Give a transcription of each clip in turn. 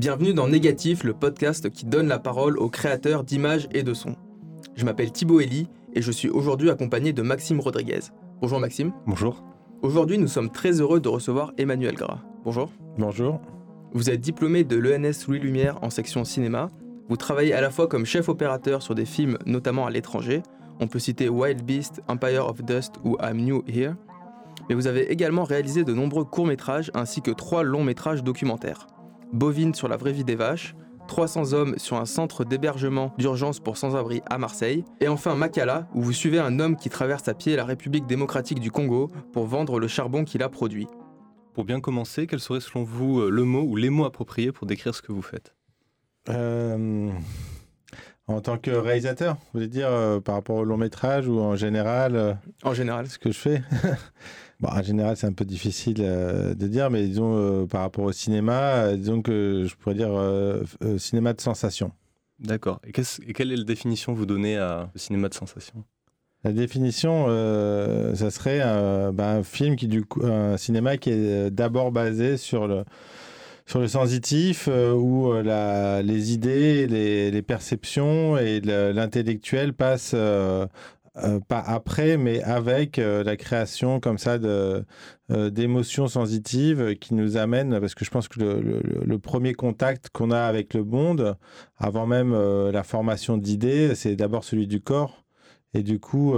Bienvenue dans Négatif, le podcast qui donne la parole aux créateurs d'images et de sons. Je m'appelle Thibaut Elie et je suis aujourd'hui accompagné de Maxime Rodriguez. Bonjour Maxime. Bonjour. Aujourd'hui, nous sommes très heureux de recevoir Emmanuel Gras. Bonjour. Bonjour. Vous êtes diplômé de l'ENS Louis Lumière en section cinéma. Vous travaillez à la fois comme chef opérateur sur des films, notamment à l'étranger. On peut citer Wild Beast, Empire of Dust ou I'm New Here. Mais vous avez également réalisé de nombreux courts-métrages ainsi que trois longs-métrages documentaires. Bovine sur la vraie vie des vaches, 300 hommes sur un centre d'hébergement d'urgence pour sans-abri à Marseille, et enfin Makala, où vous suivez un homme qui traverse à pied la République démocratique du Congo pour vendre le charbon qu'il a produit. Pour bien commencer, quel serait selon vous euh, le mot ou les mots appropriés pour décrire ce que vous faites? Euh, En tant que réalisateur, vous voulez dire euh, par rapport au long métrage ou en général En général. Ce que je fais? Bon, en général, c'est un peu difficile euh, de dire, mais disons, euh, par rapport au cinéma, euh, disons que je pourrais dire cinéma de sensation. D'accord. Et, quelle est la définition que vous donnez à cinéma de sensation? La définition, ça serait bah, un film qui, du cinéma qui est d'abord basé sur le, sur le sensitif, où la, les idées, les, perceptions et l'intellectuel passent euh, pas après, mais avec euh, la création comme ça euh, d'émotions sensitives qui nous amènent, parce que je pense que le, premier contact qu'on a avec le monde, avant même la formation d'idées, c'est d'abord celui du corps. Et du coup,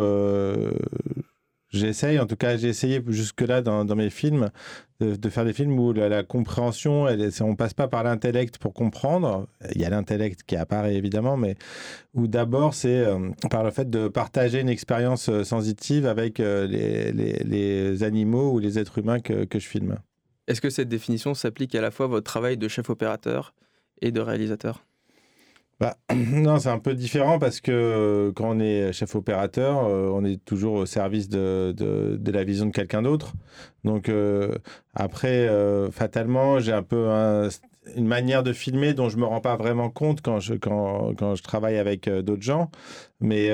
J'essaye, en tout cas, j'ai essayé jusque-là dans, mes films de, faire des films où la, compréhension, elle, on passe pas par l'intellect pour comprendre. Il y a l'intellect qui apparaît évidemment, mais où d'abord c'est euh, par le fait de partager une expérience euh, sensitive avec euh, les, animaux ou les êtres humains que, que je filme. Est-ce que cette définition s'applique à la fois à votre travail de chef opérateur et de réalisateur? Bah, non, c'est un peu différent parce que euh, quand on est chef opérateur, euh, on est toujours au service de, de, la vision de quelqu'un d'autre. Donc euh, après, fatalement, j'ai un peu une manière de filmer dont je me rends pas vraiment compte quand je, quand, quand je travaille avec d'autres gens. Mais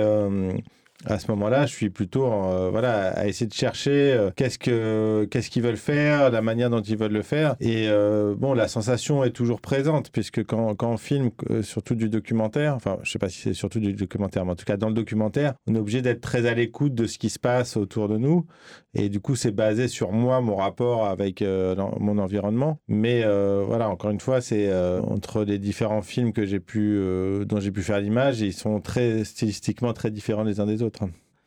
à ce moment-là, je suis plutôt euh, voilà, à essayer de chercher euh, qu'est-ce que qu'est-ce qu'ils veulent faire, la manière dont ils veulent le faire. Et euh, bon, la sensation est toujours présente, puisque quand, quand on filme, surtout du documentaire, enfin, je sais pas si c'est surtout du documentaire, mais en tout cas, dans le documentaire, on est obligé d'être très à l'écoute de ce qui se passe autour de nous. Et du coup, c'est basé sur moi, mon rapport avec mon environnement. Mais voilà, encore une fois, c'est entre les différents films que j'ai pu, dont j'ai pu faire l'image, ils sont très stylistiquement très différents les uns des autres.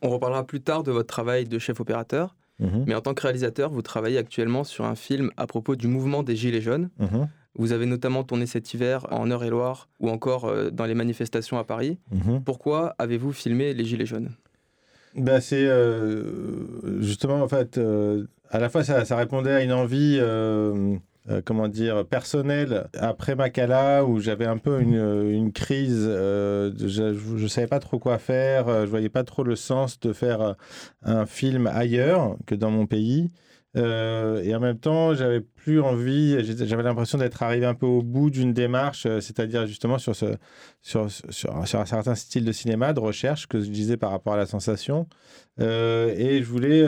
On reparlera plus tard de votre travail de chef opérateur, mhm. mais en tant que réalisateur, vous travaillez actuellement sur un film à propos du mouvement des Gilets jaunes. Mhm. Vous avez notamment tourné cet hiver en Eure-et-Loire ou encore euh, dans les manifestations à Paris. Mhm. Pourquoi avez-vous filmé les Gilets jaunes? Ben, C'est euh, justement, en fait, euh, à la fois ça, ça, répondait à une envie euh, comment dire, personnel après Makala, où j'avais un peu une, crise. Euh, je ne savais pas trop quoi faire. Euh, je voyais pas trop le sens de faire un film ailleurs que dans mon pays. et en même temps, j'avais plus envie, j'avais l'impression d'être arrivé un peu au bout d'une démarche, c'est-à-dire justement sur, sur, un certain style de cinéma, de recherche que je disais par rapport à la sensation. et je voulais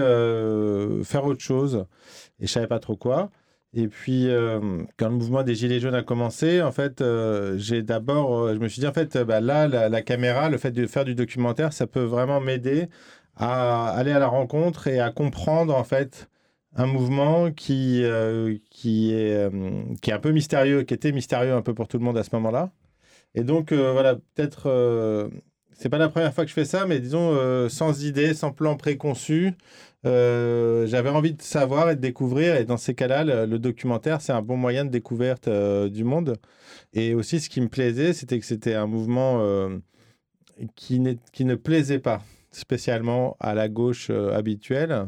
faire autre chose. Et je savais pas trop quoi. Et puis, euh, quand le mouvement des Gilets jaunes a commencé, en fait, euh, j'ai d'abord, euh, je me suis dit, en fait, bah, là, la, caméra, le fait de faire du documentaire, ça peut vraiment m'aider à aller à la rencontre et à comprendre, en fait, un mouvement qui, qui, est, qui est un peu mystérieux, qui était mystérieux un peu pour tout le monde à ce moment-là. Et donc, voilà, peut-être, c'est pas la première fois que je fais ça, mais disons, sans idée, sans plan préconçu, euh, j'avais envie de savoir et de découvrir. Et dans ces cas-là, le, documentaire, c'est un bon moyen de découverte euh, du monde. Et aussi, ce qui me plaisait, c'était que c'était un mouvement euh, qui, qui, ne plaisait pas spécialement à la gauche habituelle,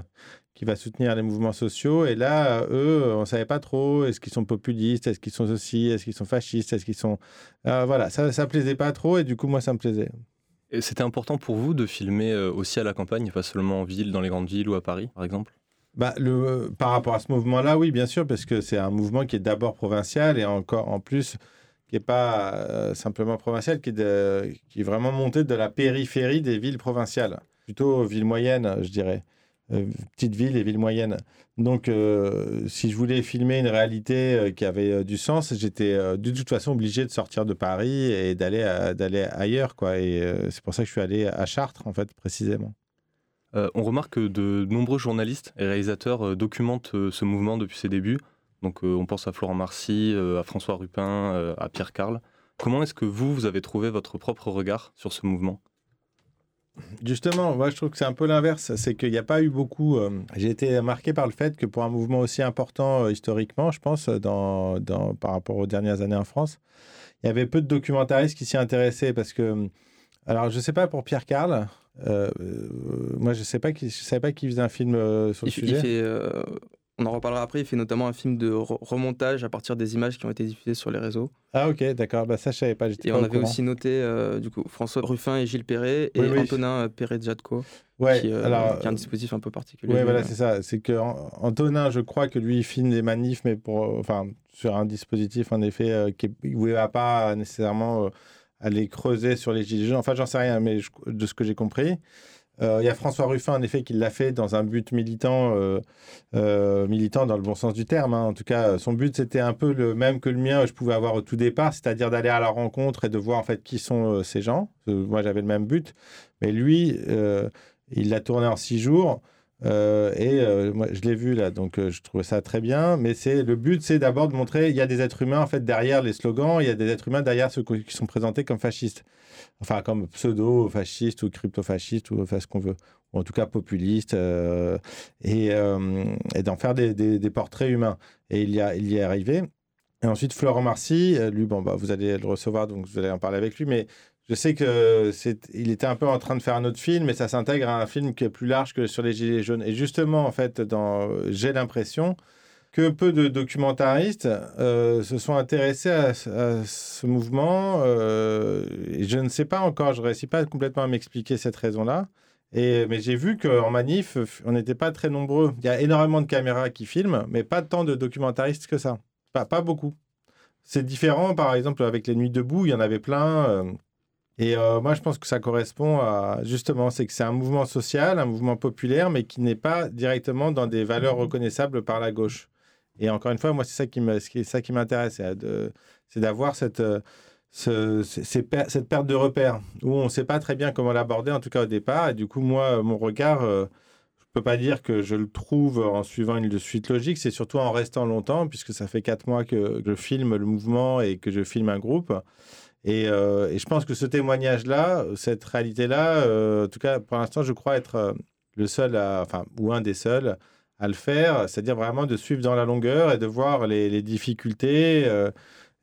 qui va soutenir les mouvements sociaux. Et là, eux, on ne savait pas trop, est-ce qu'ils sont populistes, est-ce qu'ils sont aussi, est-ce qu'ils sont fascistes, est-ce qu'ils sont... voilà, ça ne plaisait pas trop, et du coup, moi, ça me plaisait. C'était important pour vous de filmer euh, aussi à la campagne, pas seulement en ville, dans les grandes villes ou à Paris, par exemple? Bah, le, par rapport à ce mouvement-là, oui, bien sûr, parce que c'est un mouvement qui est d'abord provincial et encore en plus qui n'est pas euh, simplement provincial, qui est, qui est vraiment monté de la périphérie des villes provinciales, plutôt villes moyennes, je dirais. Euh, petites villes et villes moyennes. Donc, euh, si je voulais filmer une réalité euh, qui avait du sens, j'étais de toute façon obligé de sortir de Paris et d'aller d'aller ailleurs, quoi. Et c'est pour ça que je suis allé à Chartres, en fait, précisément. on remarque que de nombreux journalistes et réalisateurs documentent ce mouvement depuis ses débuts. Donc, on pense à Florent Marcy, à François Rupin, à Pierre Carl. Comment est-ce que vous, vous avez trouvé votre propre regard sur ce mouvement? Justement, moi je trouve que c'est un peu l'inverse. C'est qu'il n'y a pas eu beaucoup. Euh, j'ai été marqué par le fait que pour un mouvement aussi important euh, historiquement, je pense, dans, dans, par rapport aux dernières années en France, il y avait peu de documentaristes qui s'y intéressaient parce que. Alors, je ne sais pas pour Pierre Carl. Euh, moi, je ne sais pas qui, je savais pas qui faisait un film sur le sujet. Il fait, on en reparlera après. Il fait notamment un film de remontage à partir des images qui ont été diffusées sur les réseaux. Ah ok, d'accord. Bah, ça, je savais pas. Et on avait aussi noté euh, du coup François Ruffin et Gilles Perret et Antonin euh, Perret-Jadco. Ouais, qui, euh, alors, qui a un dispositif un peu particulier. Oui, voilà, c'est ça. C'est que Antonin, je crois que lui, il filme des manifs, mais pour, enfin, sur un dispositif, en effet, qui ne va pas nécessairement aller creuser sur les gilets jaunes. Enfin, j'en sais rien, mais de ce que j'ai compris. Euh, il y a François Ruffin, en effet, qui l'a fait dans un but militant, euh, euh, militant dans le bon sens du terme. Hein. En tout cas, son but, c'était un peu le même que le mien, je pouvais avoir au tout départ, c'est-à-dire d'aller à la rencontre et de voir en fait qui sont ces gens. moi, j'avais le même but. Mais lui, il l'a tourné en six jours. Et moi, je l'ai vu là, donc je trouvais ça très bien. Mais c'est le but, c'est d'abord de montrer il y a des êtres humains en fait derrière les slogans, il y a des êtres humains derrière ceux qui sont présentés comme fascistes enfin comme pseudo-fasciste ou crypto-fasciste ou enfin ce qu'on veut, ou en tout cas populiste, euh, et, euh, d'en faire des, portraits humains. Et il y, a, il y est arrivé. Et ensuite, Florent Marcy, euh, lui, bon, bah, vous allez le recevoir, donc vous allez en parler avec lui, mais je sais que il était un peu en train de faire un autre film, mais ça s'intègre à un film qui est plus large que sur les Gilets jaunes. Et justement, en fait, j'ai l'impression que peu de documentaristes euh, se sont intéressés à, ce mouvement. Euh, je ne sais pas encore, je ne réussis pas complètement à m'expliquer cette raison-là. Mais j'ai vu qu'en manif, on n'était pas très nombreux. Il y a énormément de caméras qui filment, mais pas tant de documentaristes que ça. Pas, pas beaucoup. C'est différent, par exemple, avec les Nuits debout, il y en avait plein. Euh, et moi, je pense que ça correspond à, justement, c'est que c'est un mouvement social, un mouvement populaire, mais qui n'est pas directement dans des valeurs reconnaissables par la gauche. Et encore une fois, moi, c'est ça qui me, ça qui m'intéresse, c'est d'avoir cette, euh, ce, cette perte de repère où on ne sait pas très bien comment l'aborder, en tout cas au départ. Et du coup, moi, mon regard, euh, je ne peux pas dire que je le trouve en suivant une suite logique, c'est surtout en restant longtemps, puisque ça fait quatre mois que je filme le mouvement et que je filme un groupe. Et, euh, et je pense que ce témoignage-là, cette réalité-là, en tout cas, pour l'instant, je crois être le seul, enfin, ou un des seuls à le faire, c'est-à-dire vraiment de suivre dans la longueur et de voir les, difficultés, euh,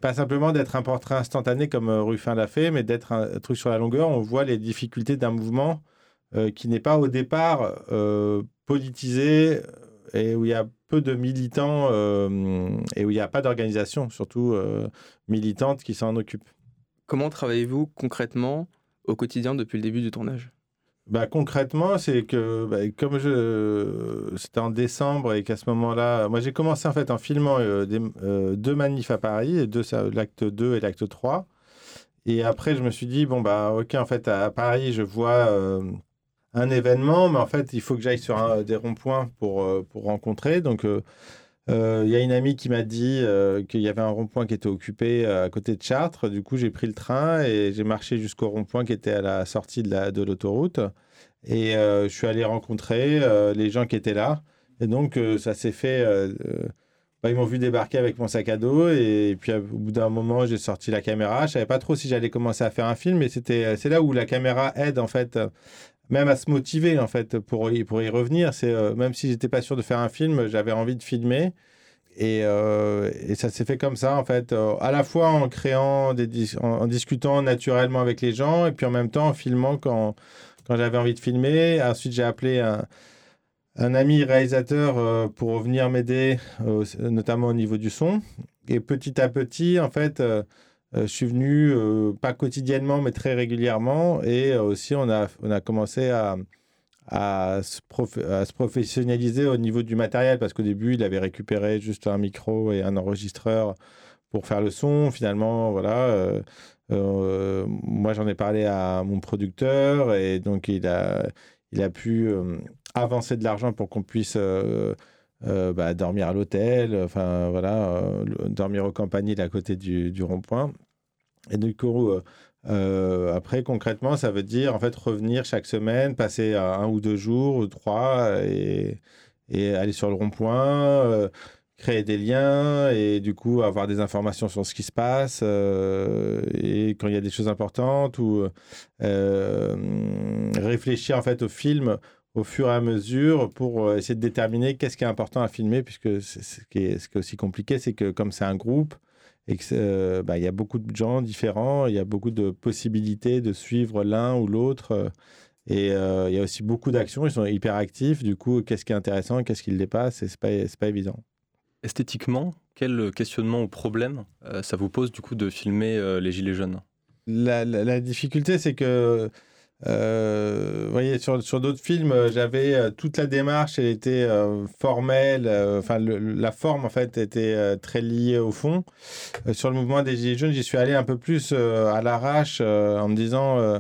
pas simplement d'être un portrait instantané comme euh, Ruffin l'a fait, mais d'être un, truc sur la longueur. On voit les difficultés d'un mouvement euh, qui n'est pas au départ politisé et où il y a peu de militants et où il n'y a pas d'organisation, surtout militante, qui s'en occupe. Comment travaillez-vous concrètement au quotidien depuis le début du tournage? Bah, concrètement, c'est que bah, comme je, c'était en décembre et qu'à ce moment-là, moi j'ai commencé en fait en filmant euh, euh, deux manifs à Paris, l'acte 2 et l'acte 3. Et après, je me suis dit, bon, bah ok, en fait, à Paris, je vois euh, un événement, mais en fait, il faut que j'aille sur des ronds-points pour, pour rencontrer. Donc, euh, il y a une amie qui m'a dit euh, qu'il y avait un rond-point qui était occupé euh, à côté de Chartres. Du coup, j'ai pris le train et j'ai marché jusqu'au rond-point qui était à la sortie de l'autoroute. et je suis allé rencontrer les gens qui étaient là. Et donc, ça s'est fait. Bah, ils m'ont vu débarquer avec mon sac à dos. Et, puis, au bout d'un moment, j'ai sorti la caméra. Je savais pas trop si j'allais commencer à faire un film. Mais c'est là où la caméra aide, en fait, même à se motiver en fait pour y, pour y revenir. C'est euh, même si j'étais pas sûr de faire un film, j'avais envie de filmer. Et, euh, ça s'est fait comme ça, en fait, euh, à la fois en créant, des en, discutant naturellement avec les gens, et puis en même temps en filmant quand, quand j'avais envie de filmer. Ensuite, j'ai appelé un, un, ami réalisateur pour venir m'aider, notamment au niveau du son. Et petit à petit, en fait, je suis venu, euh, pas quotidiennement, mais très régulièrement. Et euh, aussi, on a, on a commencé à, à se, à se, professionnaliser au niveau du matériel parce qu'au début, il avait récupéré juste un micro et un enregistreur pour faire le son. Finalement, voilà. Euh, euh, moi, j'en ai parlé à mon producteur et donc il a, il a pu euh, avancer de l'argent pour qu'on puisse bah, dormir à l'hôtel, enfin voilà, dormir au campanile à côté du, rond-point. Et du coup, euh, après, concrètement, ça veut dire en fait revenir chaque semaine, passer un ou deux jours ou trois et, et aller sur le rond-point, euh, créer des liens et du coup avoir des informations sur ce qui se passe euh, et quand il y a des choses importantes ou réfléchir en fait au film au fur et à mesure pour essayer de déterminer qu'est-ce qui est important à filmer puisque ce qui est, ce qui est aussi compliqué, c'est que comme c'est un groupe, et qu'il euh, bah, y a beaucoup de gens différents, il y a beaucoup de possibilités de suivre l'un ou l'autre. Euh, et euh, il y a aussi beaucoup d'actions, ils sont hyper actifs. Du coup, qu'est-ce qui est intéressant, qu'est-ce qui le dépasse, c'est pas, pas évident. Esthétiquement, quel questionnement ou problème ça vous pose du coup de filmer les Gilets jaunes? La, la, difficulté, c'est que euh, voyez, sur, sur d'autres films, euh, j'avais euh, toute la démarche, elle était formelle. Enfin, la forme, en fait, était très liée au fond. sur le mouvement des Gilets jaunes, j'y suis allé un peu plus à l'arrache en me disant,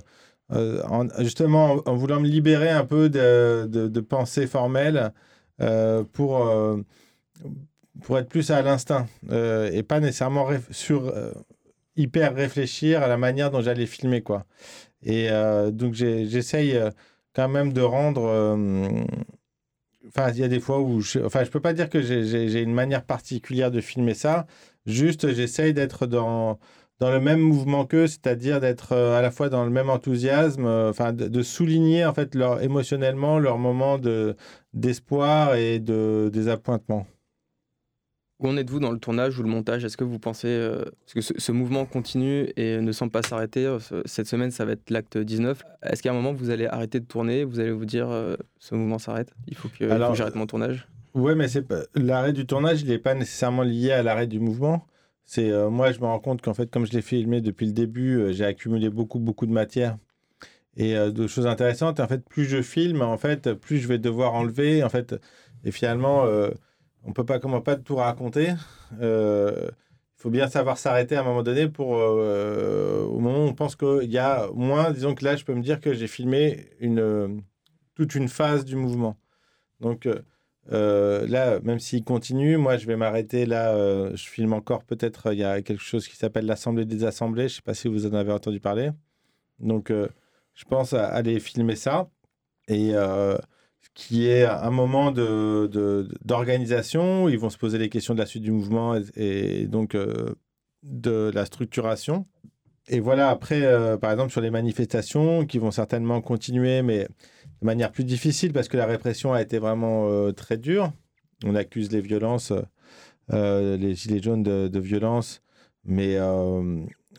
justement, en, voulant me libérer un peu de, de, de pensée formelle pour, pour être plus à l'instinct et pas nécessairement sur hyper réfléchir à la manière dont j'allais filmer, quoi. Et euh, donc, j'essaye euh, quand même de rendre. Euh, enfin, il y a des fois où. Je, enfin, je peux pas dire que j'ai une manière particulière de filmer ça. Juste, j'essaye d'être dans, dans le même mouvement qu'eux, c'est-à-dire d'être à la fois dans le même enthousiasme, enfin, de, souligner en fait leur, émotionnellement leur moment d'espoir et de désappointement. Où en êtes-vous dans le tournage ou le montage? Est-ce que vous pensez euh, que ce, mouvement continue et ne semble pas s'arrêter euh, Cette semaine, ça va être l'acte 19. Est-ce qu'à un moment, vous allez arrêter de tourner? Vous allez vous dire euh, ce mouvement s'arrête? Il faut que, j'arrête mon tournage? Oui, mais c'est l'arrêt du tournage, il n'est pas nécessairement lié à l'arrêt du mouvement. C'est moi, je me rends compte qu'en fait, comme je l'ai filmé depuis le début, j'ai accumulé beaucoup, beaucoup de matière et de choses intéressantes. Et en fait, plus je filme, en fait, plus je vais devoir enlever. En fait, et finalement on peut pas comment pas tout raconter. Euh, il faut bien savoir s'arrêter à un moment donné pour euh, au moment où on pense qu'il y a moins. Disons que là, je peux me dire que j'ai filmé une toute une phase du mouvement. Donc euh, là, même s'il continue, moi, je vais m'arrêter là. je filme encore peut-être. Il y a quelque chose qui s'appelle l'assemblée des assemblées. Je sais pas si vous en avez entendu parler. Donc, je pense à aller filmer ça et qui est un moment d'organisation. De, ils vont se poser les questions de la suite du mouvement et, donc euh, de la structuration. Et voilà, après, euh, par exemple, sur les manifestations qui vont certainement continuer, mais de manière plus difficile parce que la répression a été vraiment euh, très dure. On accuse les violences, les gilets jaunes de, de violence, mais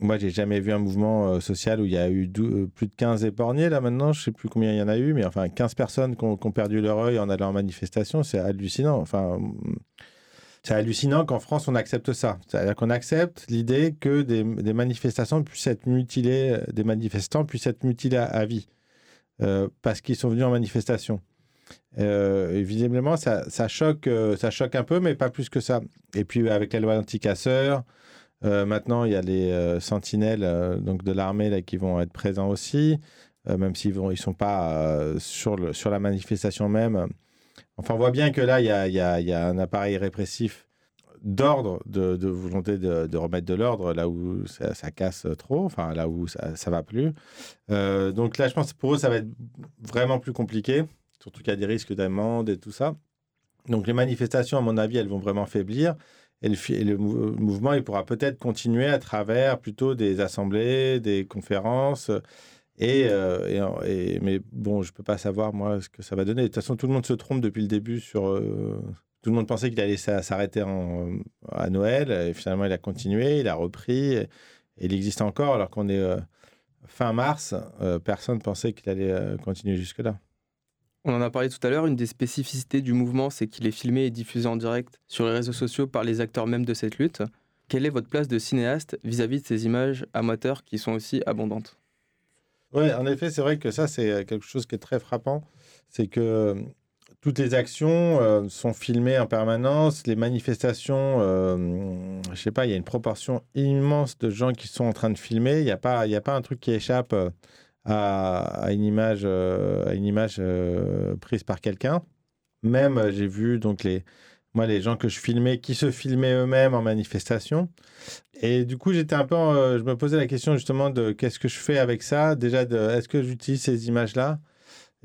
moi, j'ai jamais vu un mouvement euh, social où il y a eu euh, plus de 15 épargnés, là maintenant, je sais plus combien il y en a eu, mais enfin 15 personnes qui ont, perdu leur œil en allant en manifestation, c'est hallucinant. Enfin, c'est hallucinant qu'en France, on accepte ça. C'est-à-dire qu'on accepte l'idée que des, manifestations puissent être mutilées, des manifestants puissent être mutilés à, vie, euh, parce qu'ils sont venus en manifestation. visiblement, ça, choque, ça choque un peu, mais pas plus que ça. Et puis, avec la loi anti-casseurs, euh, maintenant, il y a les euh, sentinelles euh, donc de l'armée qui vont être présents aussi, même s'ils ne ils sont pas sur, la manifestation même. Enfin, on voit bien que là, il y a, un appareil répressif d'ordre, de, de, volonté de, remettre de l'ordre là où ça, ça, casse trop, enfin là où ça ne va plus. donc là, je pense que pour eux, ça va être vraiment plus compliqué, surtout qu'il y a des risques d'amende et tout ça. Donc les manifestations, à mon avis, elles vont vraiment faiblir. Et le, mouvement, il pourra peut-être continuer à travers plutôt des assemblées, des conférences. Et, euh, et, mais bon, je ne peux pas savoir, moi, ce que ça va donner. De toute façon, tout le monde se trompe depuis le début sur. Euh, tout le monde pensait qu'il allait s'arrêter à Noël. Et finalement, il a continué, il a repris. Et, il existe encore, alors qu'on est euh, fin mars. personne ne pensait qu'il allait continuer jusque-là. On en a parlé tout à l'heure, une des spécificités du mouvement, c'est qu'il est filmé et diffusé en direct sur les réseaux sociaux par les acteurs même de cette lutte. Quelle est votre place de cinéaste vis-à-vis de ces images amateurs qui sont aussi abondantes? Oui, en effet, c'est vrai que ça, c'est quelque chose qui est très frappant. c'est que toutes les actions euh, sont filmées en permanence. Les manifestations, euh, je sais pas, il y a une proportion immense de gens qui sont en train de filmer. Il n'y a, pas, il a pas un truc qui échappe euh, à, une image, à une image prise par quelqu'un. Même, j'ai vu donc les, moi, les gens que je filmais qui se filmaient eux-mêmes en manifestation. Et du coup, j'étais un peu, je me posais la question justement de qu'est-ce que je fais avec ça? Déjà, est-ce que j'utilise ces images-là?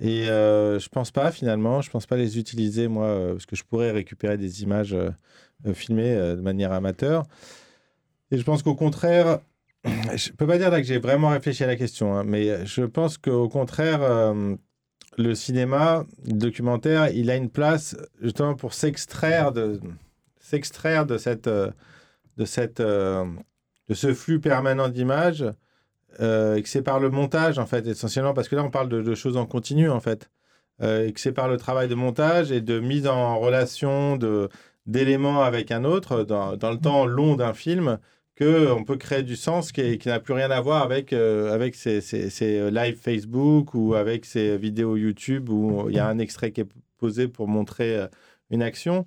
Et euh, je pense pas finalement, je pense pas les utiliser moi, euh, parce que je pourrais récupérer des images euh, filmées de manière amateur. Et je pense qu'au contraire, je peux pas dire là que j'ai vraiment réfléchi à la question, hein, mais je pense qu'au contraire, le cinéma, le documentaire, il a une place justement pour s'extraire de s'extraire de cette de cette de ce flux permanent d'images euh, et que c'est par le montage, en fait, essentiellement, parce que là, on parle de, choses en continu, en fait, euh, et que c'est par le travail de montage et de mise en relation de, d'éléments avec un autre dans, dans le temps long d'un film qu'on peut créer du sens qui, n'a plus rien à voir avec, euh, avec ces, ces, ces, live Facebook ou avec ces vidéos YouTube où il y a un extrait qui est posé pour montrer une action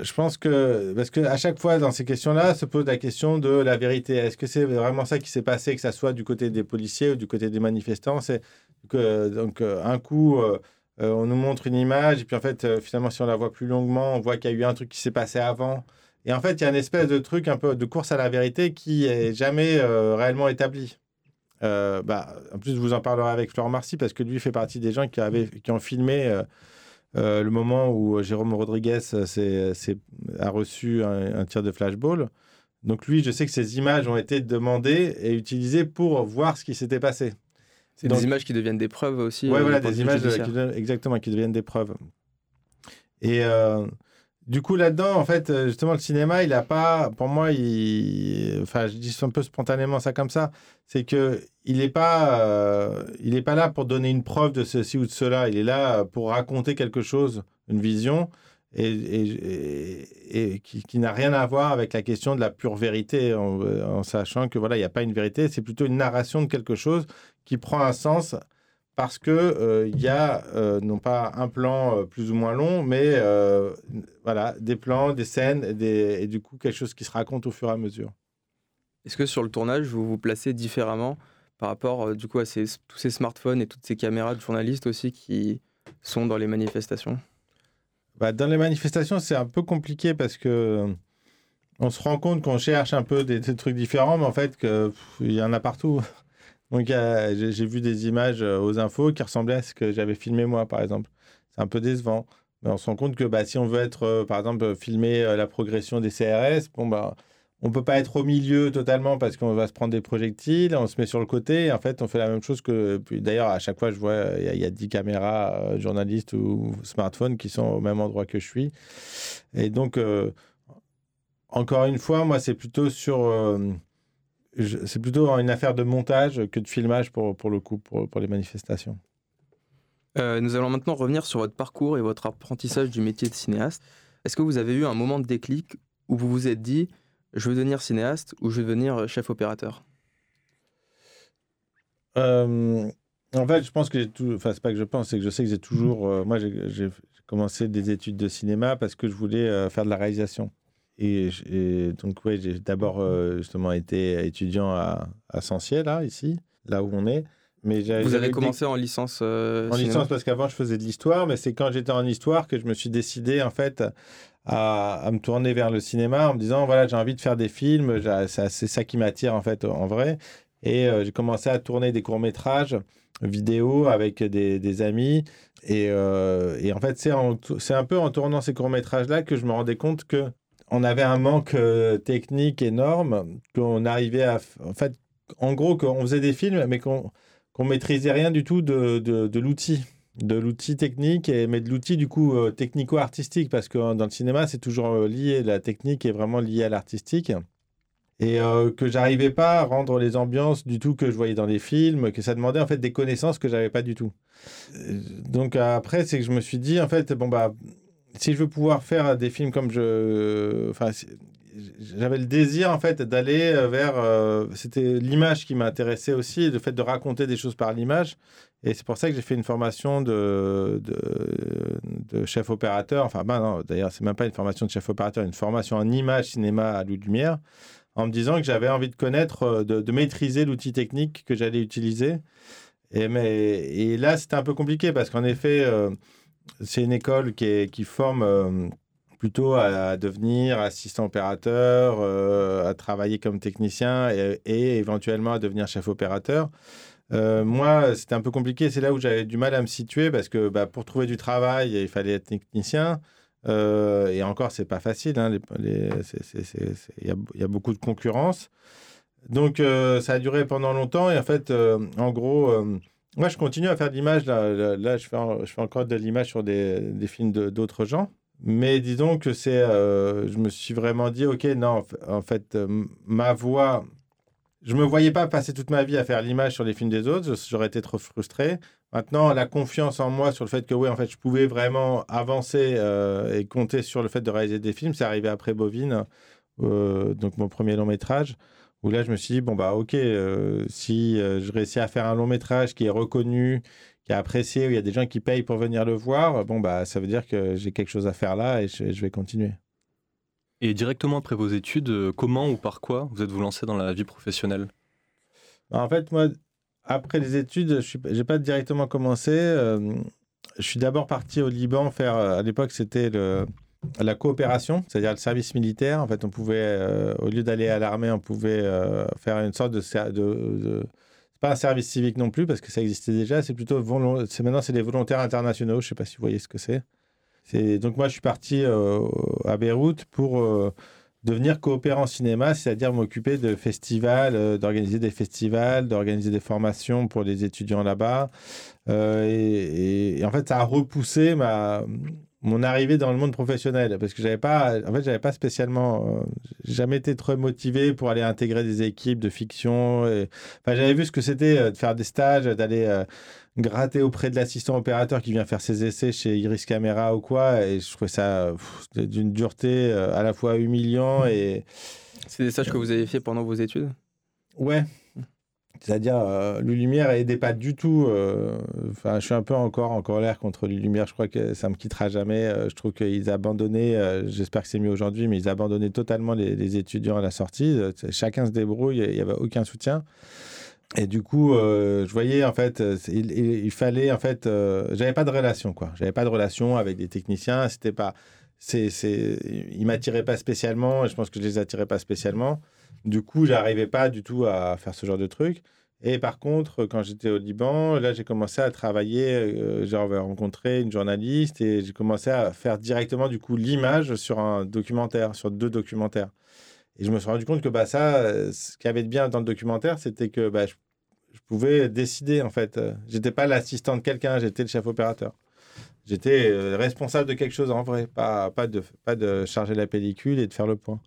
je pense que, parce qu'à chaque fois dans ces questions-là, se pose la question de la vérité. Est-ce que c'est vraiment ça qui s'est passé, que ça soit du côté des policiers ou du côté des manifestants? C'est que, donc, euh, un coup, euh, euh, on nous montre une image, et puis en fait, finalement, si on la voit plus longuement, on voit qu'il y a eu un truc qui s'est passé avant. Et en fait, il y a une espèce de truc un peu de course à la vérité qui est jamais réellement établi. bah, en plus, vous en parlerez avec Florent Marcy, parce que lui fait partie des gens qui, avaient, qui ont filmé euh, le moment où Jérôme Rodriguez euh, a reçu un, tir de flashball. Donc lui, je sais que ces images ont été demandées et utilisées pour voir ce qui s'était passé. C'est des images qui deviennent des preuves aussi. Oui, euh, voilà, des images qui, exactement, qui deviennent des preuves. Et du coup, là-dedans, en fait, justement, le cinéma, il n'a pas, pour moi, il... enfin, je dis un peu spontanément ça comme ça, c'est que il n'est pas, euh, il pas là pour donner une preuve de ceci ou de cela. Il est là pour raconter quelque chose, une vision, et, et, qui, n'a rien à voir avec la question de la pure vérité, en, sachant que voilà, il n'y a pas une vérité, c'est plutôt une narration de quelque chose qui prend un sens parce que euh, il y a euh, non pas un plan plus ou moins long, mais voilà, des plans, des scènes, des, et du coup quelque chose qui se raconte au fur et à mesure. Est-ce que sur le tournage, vous vous placez différemment par rapport euh, du coup à tous ces smartphones et toutes ces caméras de journalistes aussi qui sont dans les manifestations? Bah, Dans les manifestations, c'est un peu compliqué parce que on se rend compte qu'on cherche un peu des, trucs différents, mais en fait, il y en a partout. Donc, j'ai vu des images euh, aux infos qui ressemblaient à ce que j'avais filmé moi, par exemple. C'est un peu décevant. Mais on se rend compte que bah, si on veut être, euh, par exemple, filmer la progression des CRS, bon, bah, on peut pas être au milieu totalement parce qu'on va se prendre des projectiles, on se met sur le côté. en fait, on fait la même chose que. D'ailleurs, à chaque fois, je vois, il y, a 10 caméras euh, journalistes ou smartphones qui sont au même endroit que je suis. Et donc, euh, encore une fois, moi, c'est plutôt sur. Euh, c'est plutôt une affaire de montage que de filmage pour, pour le coup, pour, pour les manifestations. nous allons maintenant revenir sur votre parcours et votre apprentissage du métier de cinéaste. Est-ce que vous avez eu un moment de déclic où vous vous êtes dit je veux devenir cinéaste ou je veux devenir euh, chef opérateur? Euh, En fait, je pense que j'ai tout. Enfin, c'est pas que je pense, c'est que je sais que j'ai toujours. Euh, moi, j'ai commencé des études de cinéma parce que je voulais faire de la réalisation. Et, donc, oui, j'ai d'abord justement été étudiant à, à là, ici, là où on est. Mais Vous avez commencé en licence En licence parce qu'avant je faisais de l'histoire, mais c'est quand j'étais en histoire que je me suis décidé en fait à, me tourner vers le cinéma en me disant voilà j'ai envie de faire des films c'est ça qui m'attire en fait en vrai. Et euh, j'ai commencé à tourner des courts métrages vidéo avec des, des amis. Et, euh, et, en fait c'est un peu en tournant ces courts métrages là que je me rendais compte que on avait un manque euh, technique énorme qu'on arrivait à en fait en gros qu'on faisait des films mais qu'on qu'on maîtrisait rien du tout de, de, l'outil de l'outil technique, et, mais de l'outil du coup euh, technico-artistique, parce que euh, dans le cinéma, c'est toujours euh, lié, la technique est vraiment liée à l'artistique. Et que j'arrivais pas à rendre les ambiances du tout que je voyais dans les films, que ça demandait en fait des connaissances que j'avais pas du tout. Donc après, c'est que je me suis dit, en fait, bon bah, si je veux pouvoir faire des films comme je. Enfin, j'avais le désir en fait d'aller vers. c'était l'image qui m'intéressait aussi, le fait de raconter des choses par l'image. Et c'est pour ça que j'ai fait une formation de, de, chef opérateur. Enfin, ben non, d'ailleurs, c'est même pas une formation de chef opérateur, une formation en image cinéma à Louis Lumière, en me disant que j'avais envie de connaître, euh, de, maîtriser l'outil technique que j'allais utiliser. Et, mais, et là, c'était un peu compliqué parce qu'en effet, euh, c'est une école qui, forme euh, plutôt à, devenir assistant opérateur, à travailler comme technicien et, éventuellement à devenir chef opérateur. Euh, moi, c'était un peu compliqué. C'est là où j'avais du mal à me situer parce que bah, pour trouver du travail, il fallait être technicien. Euh, et encore, c'est pas facile. Il y, a beaucoup de concurrence. Donc, euh, ça a duré pendant longtemps. Et en fait, en gros, moi, je continue à faire de l'image. Là, là, je, fais, encore de l'image sur des, films d'autres gens. Mais disons que c'est. je me suis vraiment dit, OK, non, en fait, ma voix je me voyais pas passer toute ma vie à faire l'image sur les films des autres, j'aurais été trop frustré. Maintenant, la confiance en moi sur le fait que oui, en fait, je pouvais vraiment avancer euh, et compter sur le fait de réaliser des films, c'est arrivé après Bovine, euh, donc mon premier long métrage, où là, je me suis dit, bon, bah, ok, euh, si je réussis à faire un long métrage qui est reconnu, qui est apprécié, où il y a des gens qui payent pour venir le voir, bon, bah, ça veut dire que j'ai quelque chose à faire là et je vais continuer. Et directement après vos études, euh, comment ou par quoi vous êtes-vous lancé dans la vie professionnelle? Bah, En fait, moi, après les études, je n'ai pas directement commencé. Euh, je suis d'abord parti au Liban faire, à l'époque, c'était la coopération, c'est-à-dire le service militaire. En fait, on pouvait, euh, au lieu d'aller à l'armée, on pouvait faire une sorte de, de, pas un service civique non plus parce que ça existait déjà. C'est plutôt c'est maintenant c'est des volontaires internationaux. Je sais pas si vous voyez ce que c'est donc moi je suis parti euh, à Beyrouth pour euh, devenir coopérant cinéma, c'est-à-dire m'occuper de festivals, euh, d'organiser des festivals, d'organiser des formations pour les étudiants là-bas. Et, en fait, ça a repoussé ma, mon arrivée dans le monde professionnel parce que j'avais pas, en fait, j'avais pas spécialement, jamais été trop motivé pour aller intégrer des équipes de fiction. Et, enfin, j'avais vu ce que c'était de faire des stages, d'aller gratter auprès de l'assistant opérateur qui vient faire ses essais chez Iris Camera ou quoi. Et je trouvais ça d'une dureté euh, à la fois humiliant et. C'est des stages que vous avez fait pendant vos études? Ouais. C'est-à-dire, euh, Lumière n'aidait pas du tout. Euh, enfin, je suis un peu encore en colère contre Lumière. Je crois que ça me quittera jamais. Euh, je trouve qu'ils abandonné. J'espère que c'est mieux aujourd'hui, mais ils abandonnaient totalement les, étudiants à la sortie. Chacun se débrouille. Il n'y avait aucun soutien. Et du coup, euh, je voyais en fait, euh, il, fallait en fait, euh, j'avais pas de relation quoi. J'avais pas de relation avec des techniciens. C'était pas, c'est, c'est, ils m'attiraient pas spécialement. Je pense que je les attirais pas spécialement. Du coup, j'arrivais pas du tout à faire ce genre de truc. Et par contre, quand j'étais au Liban, là, j'ai commencé à travailler. j'ai rencontré une journaliste et j'ai commencé à faire directement du coup l'image sur un documentaire, sur deux documentaires. Et je me suis rendu compte que bah, ça, ce qui avait de bien dans le documentaire, c'était que bah, je, pouvais décider en fait. J'étais pas l'assistant de quelqu'un, j'étais le chef opérateur. J'étais euh, responsable de quelque chose en vrai, pas, pas, de, pas de charger la pellicule et de faire le point.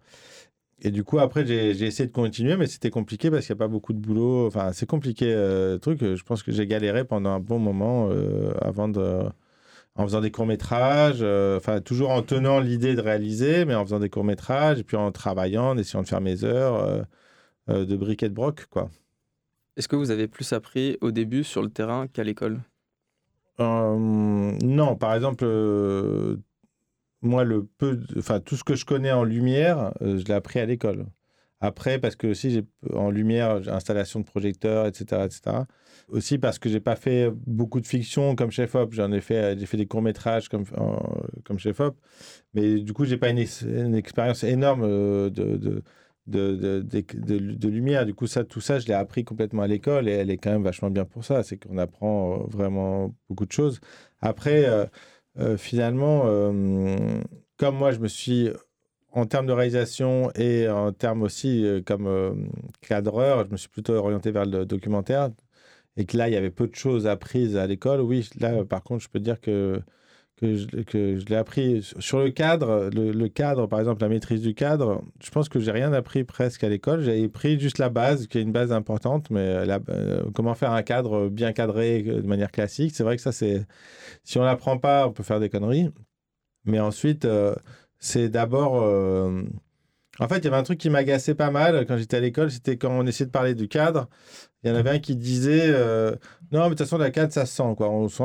Et du coup, après, j'ai essayé de continuer, mais c'était compliqué parce qu'il n'y a pas beaucoup de boulot. Enfin, c'est compliqué, euh, truc. Je pense que j'ai galéré pendant un bon moment euh, avant de en faisant des courts-métrages, euh, enfin, toujours en tenant l'idée de réaliser, mais en faisant des courts-métrages, et puis en travaillant, en essayant de faire mes heures de briquet de broc, quoi. Est-ce que vous avez plus appris au début sur le terrain qu'à l'école? Non, par exemple, moi, le peu, enfin, tout ce que je connais en lumière, je l'ai appris à l'école. Après, parce que aussi, en lumière, installation de projecteurs, etc., etc. Aussi parce que j'ai pas fait beaucoup de fiction comme chef-op. J'en ai fait, j'ai fait des courts-métrages comme, comme chef-op. Mais du coup, j'ai pas une, expérience énorme euh, de, de de, de, lumière. Du coup, ça, tout ça, je l'ai appris complètement à l'école et elle est quand même vachement bien pour ça. C'est qu'on apprend euh, vraiment beaucoup de choses. Après, euh, finalement, comme moi, je me suis en termes de réalisation et en termes aussi euh, comme euh, cadreur, je me suis plutôt orienté vers le documentaire et que là, il y avait peu de choses apprises à l'école. Oui, là, par contre, je peux dire que, que je, que je l'ai appris. Sur le cadre, le, cadre, par exemple, la maîtrise du cadre, je pense que j'ai rien appris presque à l'école. J'ai pris juste la base, qui est une base importante, mais euh, comment faire un cadre bien cadré de manière classique. C'est vrai que ça, c'est. Si on l'apprend pas, on peut faire des conneries. Mais ensuite c'est d'abord. Euh, En fait, il y avait un truc qui m'agaçait pas mal quand j'étais à l'école, c'était quand on essayait de parler du cadre. Il y en avait un qui disait euh, Non, mais de toute façon, la cadre, ça se sent. On, sent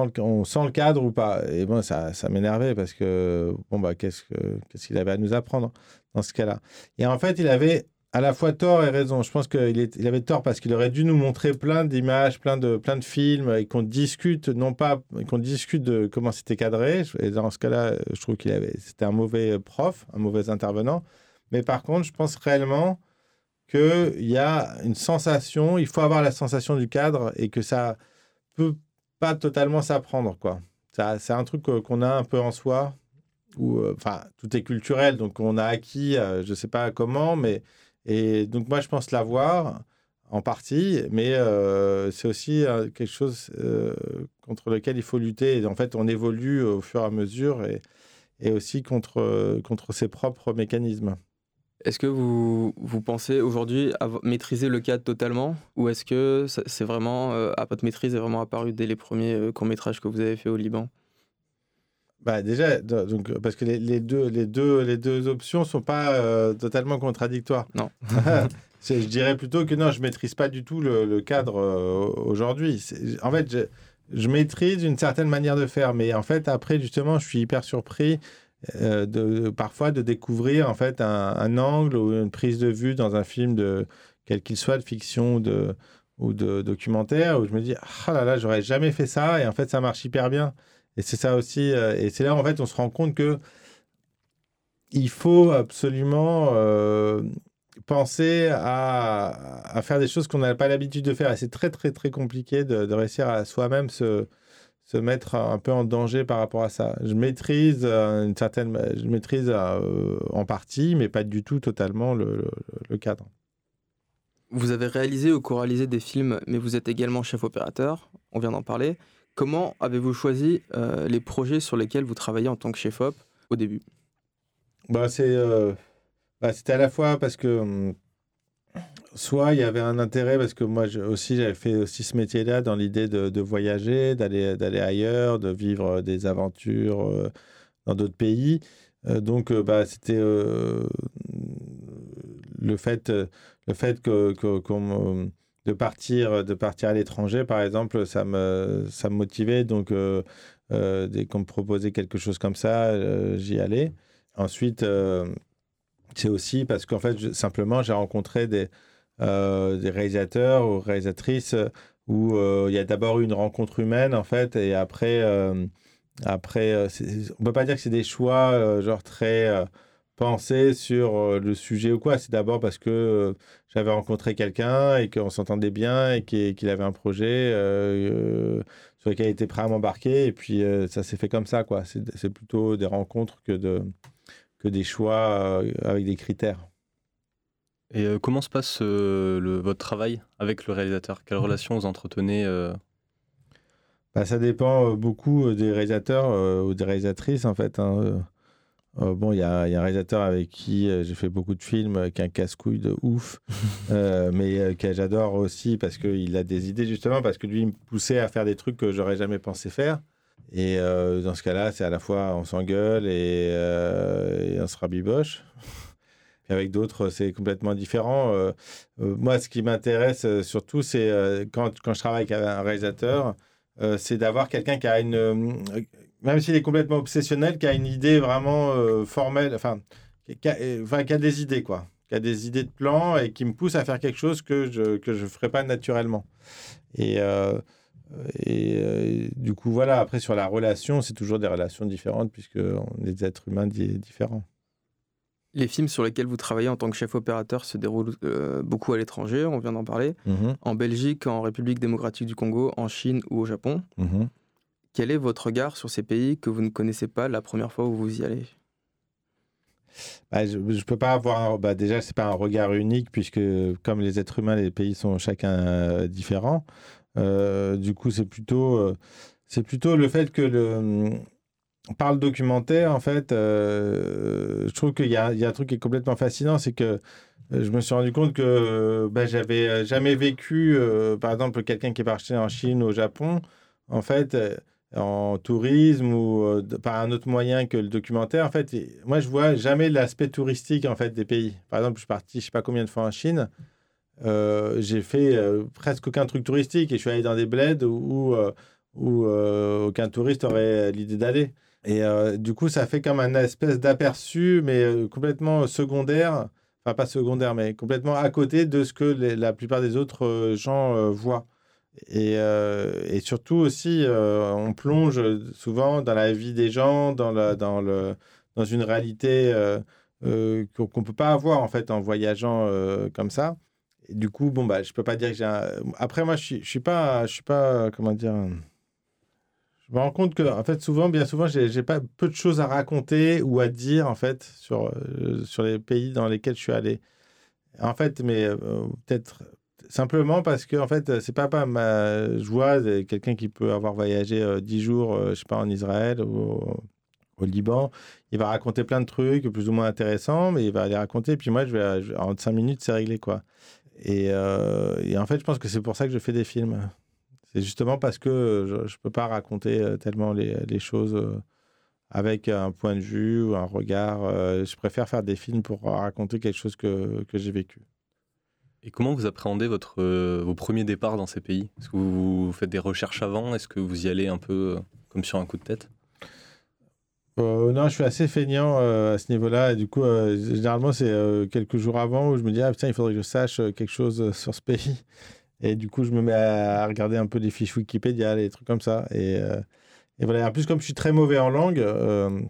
le, cadre ou pas. Et bon, ça, ça m'énervait parce que, bon, bah, qu'est-ce qu'il avait à nous apprendre dans ce cas-là? Et en fait, il avait à la fois tort et raison. Je pense qu'il il avait tort parce qu'il aurait dû nous montrer plein d'images, plein de, plein de films et qu'on discute, non pas qu'on discute de comment c'était cadré. Et dans ce cas-là, je trouve qu'il avait, c'était un mauvais prof, un mauvais intervenant. Mais par contre, je pense réellement qu'il y a une sensation, il faut avoir la sensation du cadre et que ça peut pas totalement s'apprendre. quoi. C'est un truc qu'on a un peu en soi, où, euh, enfin, tout est culturel, donc on a acquis, euh, je ne sais pas comment, mais. Et donc, moi, je pense l'avoir en partie, mais euh, c'est aussi quelque chose contre lequel il faut lutter. En fait, on évolue au fur et à mesure et, et aussi contre, contre ses propres mécanismes. Est-ce que vous, vous pensez aujourd'hui maîtriser le cadre totalement ou est-ce que c'est vraiment, euh, à votre maîtrise, est vraiment apparu dès les premiers euh, courts-métrages que vous avez fait au Liban? Bah déjà, donc, parce que les, deux, les, deux, les deux options ne sont pas euh, totalement contradictoires. Non. je dirais plutôt que non, je ne maîtrise pas du tout le, cadre aujourd'hui. En fait, je, je maîtrise une certaine manière de faire, mais en fait, après, justement, je suis hyper surpris euh, de, parfois de découvrir en fait un, angle ou une prise de vue dans un film de quel qu'il soit de fiction ou de, documentaire où je me dis ah là là j'aurais jamais fait ça et en fait ça marche hyper bien. Et c'est ça aussi euh, et c'est là en fait on se rend compte que il faut absolument euh, penser à, à, faire des choses qu'on n'a pas l'habitude de faire. Et c'est très très très compliqué de, de réussir à soi-même se se mettre un peu en danger par rapport à ça. Je maîtrise euh, une certaine, je maîtrise euh, en partie, mais pas du tout totalement le, cadre. Vous avez réalisé ou co-réalisé des films, mais vous êtes également chef opérateur. On vient d'en parler. Comment avez-vous choisi euh, les projets sur lesquels vous travaillez en tant que chef op au début? Bah, c'est, bah, c'était à la fois parce que hum, soit il y avait un intérêt parce que moi aussi j'avais fait aussi ce métier-là dans l'idée de, voyager, d'aller ailleurs, de vivre des aventures euh, dans d'autres pays. Euh, donc euh, bah c'était le fait le fait que, de partir de partir à l'étranger par exemple ça me ça me motivait donc dès qu'on me proposait quelque chose comme ça j'y allais. Ensuite c'est aussi parce qu'en fait simplement j'ai rencontré des euh, des réalisateurs ou réalisatrices où euh, il y a d'abord une rencontre humaine en fait et après euh, après on peut pas dire que c'est des choix genre très pensés sur le sujet ou quoi. C'est d'abord parce que j'avais rencontré quelqu'un et qu'on s'entendait bien et qu'il avait un projet sur lequel il était prêt à m'embarquer. Et puis ça s'est fait comme ça quoi. C'est plutôt des rencontres que de que des choix avec des critères et euh, comment se passe euh, le, votre travail avec le réalisateur? Quelle mmh. relation vous entretenez euh? bah, Ça dépend beaucoup des réalisateurs ou des réalisatrices, en fait. Hein. bon, il y, a un réalisateur avec qui j'ai fait beaucoup de films, qui a un casse-couille de ouf, mais que j'adore aussi parce qu'il a des idées, justement, parce que lui, il me poussait à faire des trucs que j'aurais jamais pensé faire. Et dans ce cas-là, c'est à la fois on s'engueule et, et on se rabiboche avec d'autres, c'est complètement différent. Euh, euh, moi, ce qui m'intéresse euh, surtout, c'est quand, je travaille avec un réalisateur, c'est d'avoir quelqu'un qui a une, même s'il est complètement obsessionnel, qui a une idée vraiment formelle, enfin qui, a, qui a des idées, quoi, qui a des idées de plan et qui me pousse à faire quelque chose que je que je ferais pas naturellement. Et du coup, voilà, après, sur la relation, c'est toujours des relations différentes puisque on est des êtres humains différents. Les films sur lesquels vous travaillez en tant que chef opérateur se déroulent euh, beaucoup à l'étranger, on vient d'en parler, mhm. en Belgique, en République démocratique du Congo, en Chine ou au Japon. Mhm. Quel est votre regard sur ces pays que vous ne connaissez pas la première fois où vous y allez? Bah, je ne peux pas avoir. Bah, déjà, ce n'est pas un regard unique, puisque comme les êtres humains, les pays sont chacun euh, différents. Euh, du coup, c'est plutôt, c'est plutôt le fait que le, par le documentaire, en fait, euh, je trouve qu'il y, a un truc qui est complètement fascinant, c'est que euh, je me suis rendu compte que ben, j'avais jamais vécu, par exemple, quelqu'un qui est parti en Chine, au Japon. En fait, en tourisme ou par un autre moyen que le documentaire. En fait, moi, je vois jamais l'aspect touristique en fait des pays. Par exemple, je suis parti, je sais pas combien de fois en Chine. j'ai fait presque aucun truc touristique et je suis allé dans des bleds où, où, aucun touriste aurait l'idée d'aller. Et du coup, ça fait comme un espèce d'aperçu, mais complètement secondaire enfin pas secondaire, mais complètement à côté de ce que la plupart des autres euh, gens euh, voient. Et, euh, et, surtout aussi, on plonge souvent dans la vie des gens, dans, la, dans, le, dans une réalité qu'on ne peut pas avoir en fait en voyageant comme ça. Du coup, bon, bah, je peux pas dire que j'ai un... Après, moi, je ne je suis, pas, je suis pas, comment dire je me rends compte que, en fait, souvent, bien souvent, j'ai pas peu de choses à raconter ou à dire, en fait, sur, euh, sur les pays dans lesquels je suis allé. En fait, mais euh, peut-être simplement parce que, en fait, c'est pas, pas ma joie quelqu'un qui peut avoir voyagé euh, dix jours, je sais pas, en Israël ou au Liban. Il va raconter plein de trucs plus ou moins intéressants, mais il va les raconter. Puis moi, je vais, en cinq minutes, c'est réglé, quoi. Et, et en fait, je pense que c'est pour ça que je fais des films. C'est justement parce que je ne peux pas raconter euh, tellement les, les, choses euh, avec un point de vue ou un regard. Euh, je préfère faire des films pour raconter quelque chose que, que j'ai vécu. Et comment vous appréhendez votre, vos premiers départs dans ces pays? Est-ce que vous, faites des recherches avant? Est-ce que vous y allez un peu comme sur un coup de tête? Non, je suis assez feignant à ce niveau-là. Et du coup, généralement, c'est quelques jours avant où je me dis, ah, tiens, il faudrait que je sache quelque chose sur ce pays. Et du coup, je me mets à regarder un peu des fiches Wikipédia, des trucs comme ça. Et, euh, et voilà. En plus, comme je suis très mauvais en langue, euh,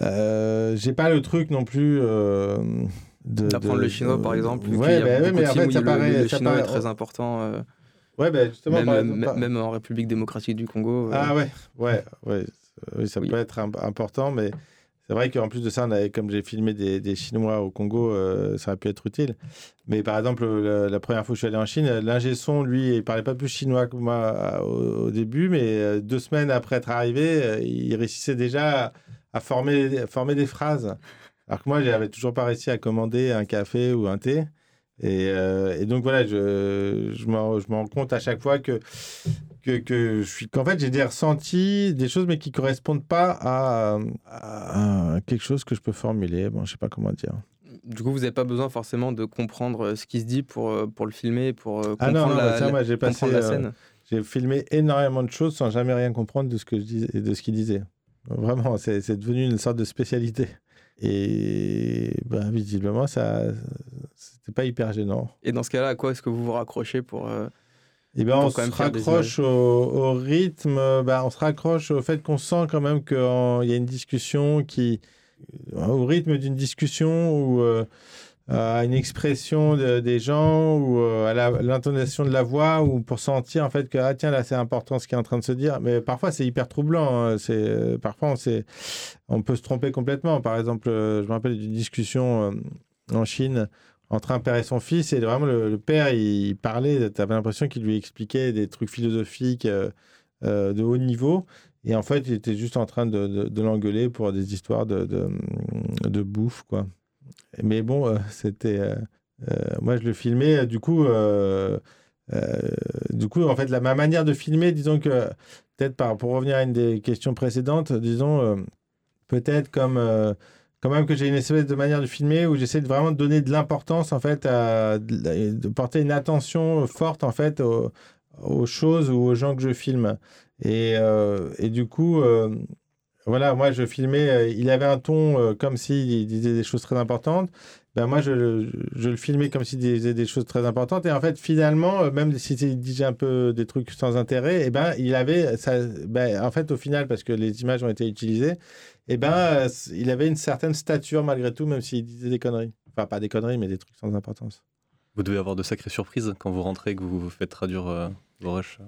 euh, j'ai pas le truc non plus. Euh, D'apprendre le chinois, par exemple. Ouais, bah mais en fait, ça paraît. Le, chinois est très important. ouais, bah, justement. Même, même, en République démocratique du Congo. Ah ouais, ouais, ouais. Oui, ça peut être important, mais c'est vrai qu'en plus de ça, on avait, comme j'ai filmé des, Chinois au Congo, euh, ça aurait pu être utile. Mais par exemple, la, première fois que je suis allé en Chine, l'ingé son, lui, il parlait pas plus chinois que moi au, début, mais euh, deux semaines après être arrivé, euh, il réussissait déjà à former, des phrases. Alors que moi, j'avais toujours pas réussi à commander un café ou un thé. Et, donc voilà, je, je, me, je me rends compte à chaque fois que que, que je suis qu'en fait j'ai des ressentis des choses mais qui correspondent pas à, quelque chose que je peux formuler. Bon je sais pas comment dire. Du coup vous n'avez pas besoin forcément de comprendre euh, ce qui se dit pour euh, pour le filmer pour comprendre euh, ah non, non la, ça, moi, j'ai passé, la scène. j'ai filmé énormément de choses sans jamais rien comprendre de ce que je disais de ce qu'il disait. Vraiment c'est devenu une sorte de spécialité. Et ben, visiblement ça c'était pas hyper gênant. Et dans ce cas-là à quoi est-ce que vous vous raccrochez pour eh ben, on se raccroche au, rythme, bah, on se raccroche au fait qu'on sent quand même qu'il y a une discussion qui, euh, au rythme d'une discussion ou euh, à une expression des gens ou euh, à l'intonation de la voix ou pour sentir en fait que ah tiens là c'est important ce qui est en train de se dire. Mais parfois c'est hyper troublant hein. c'est parfois on, on peut se tromper complètement. Par exemple je me rappelle d'une discussion en Chine entre un père et son fils. Et vraiment, le, père, il, parlait, tu avais l'impression qu'il lui expliquait des trucs philosophiques euh, euh, de haut niveau. Et en fait, il était juste en train de, l'engueuler pour des histoires de, bouffe, quoi. Mais bon, euh, c'était... moi, je le filmais, du coup... du coup, en fait, ma manière de filmer, disons que, peut-être pour revenir à une des questions précédentes, disons, peut-être comme quand même que j'ai une espèce de manière de filmer où j'essaie de vraiment donner de l'importance en fait, de porter une attention forte en fait aux, choses ou aux gens que je filme. Et, euh, du coup, euh, voilà, moi je filmais, euh, il avait un ton comme s'il disait des choses très importantes. Ben moi, je, je le filmais comme s'il disait des choses très importantes. Et en fait, finalement, même s'il disait un peu des trucs sans intérêt, et eh ben, il avait, ça, ben, en fait, au final, parce que les images ont été utilisées, eh ben, euh, il avait une certaine stature malgré tout, même s'il disait des conneries. Enfin, pas des conneries, mais des trucs sans importance. Vous devez avoir de sacrées surprises quand vous rentrez et que vous vous faites traduire euh, vos rushs.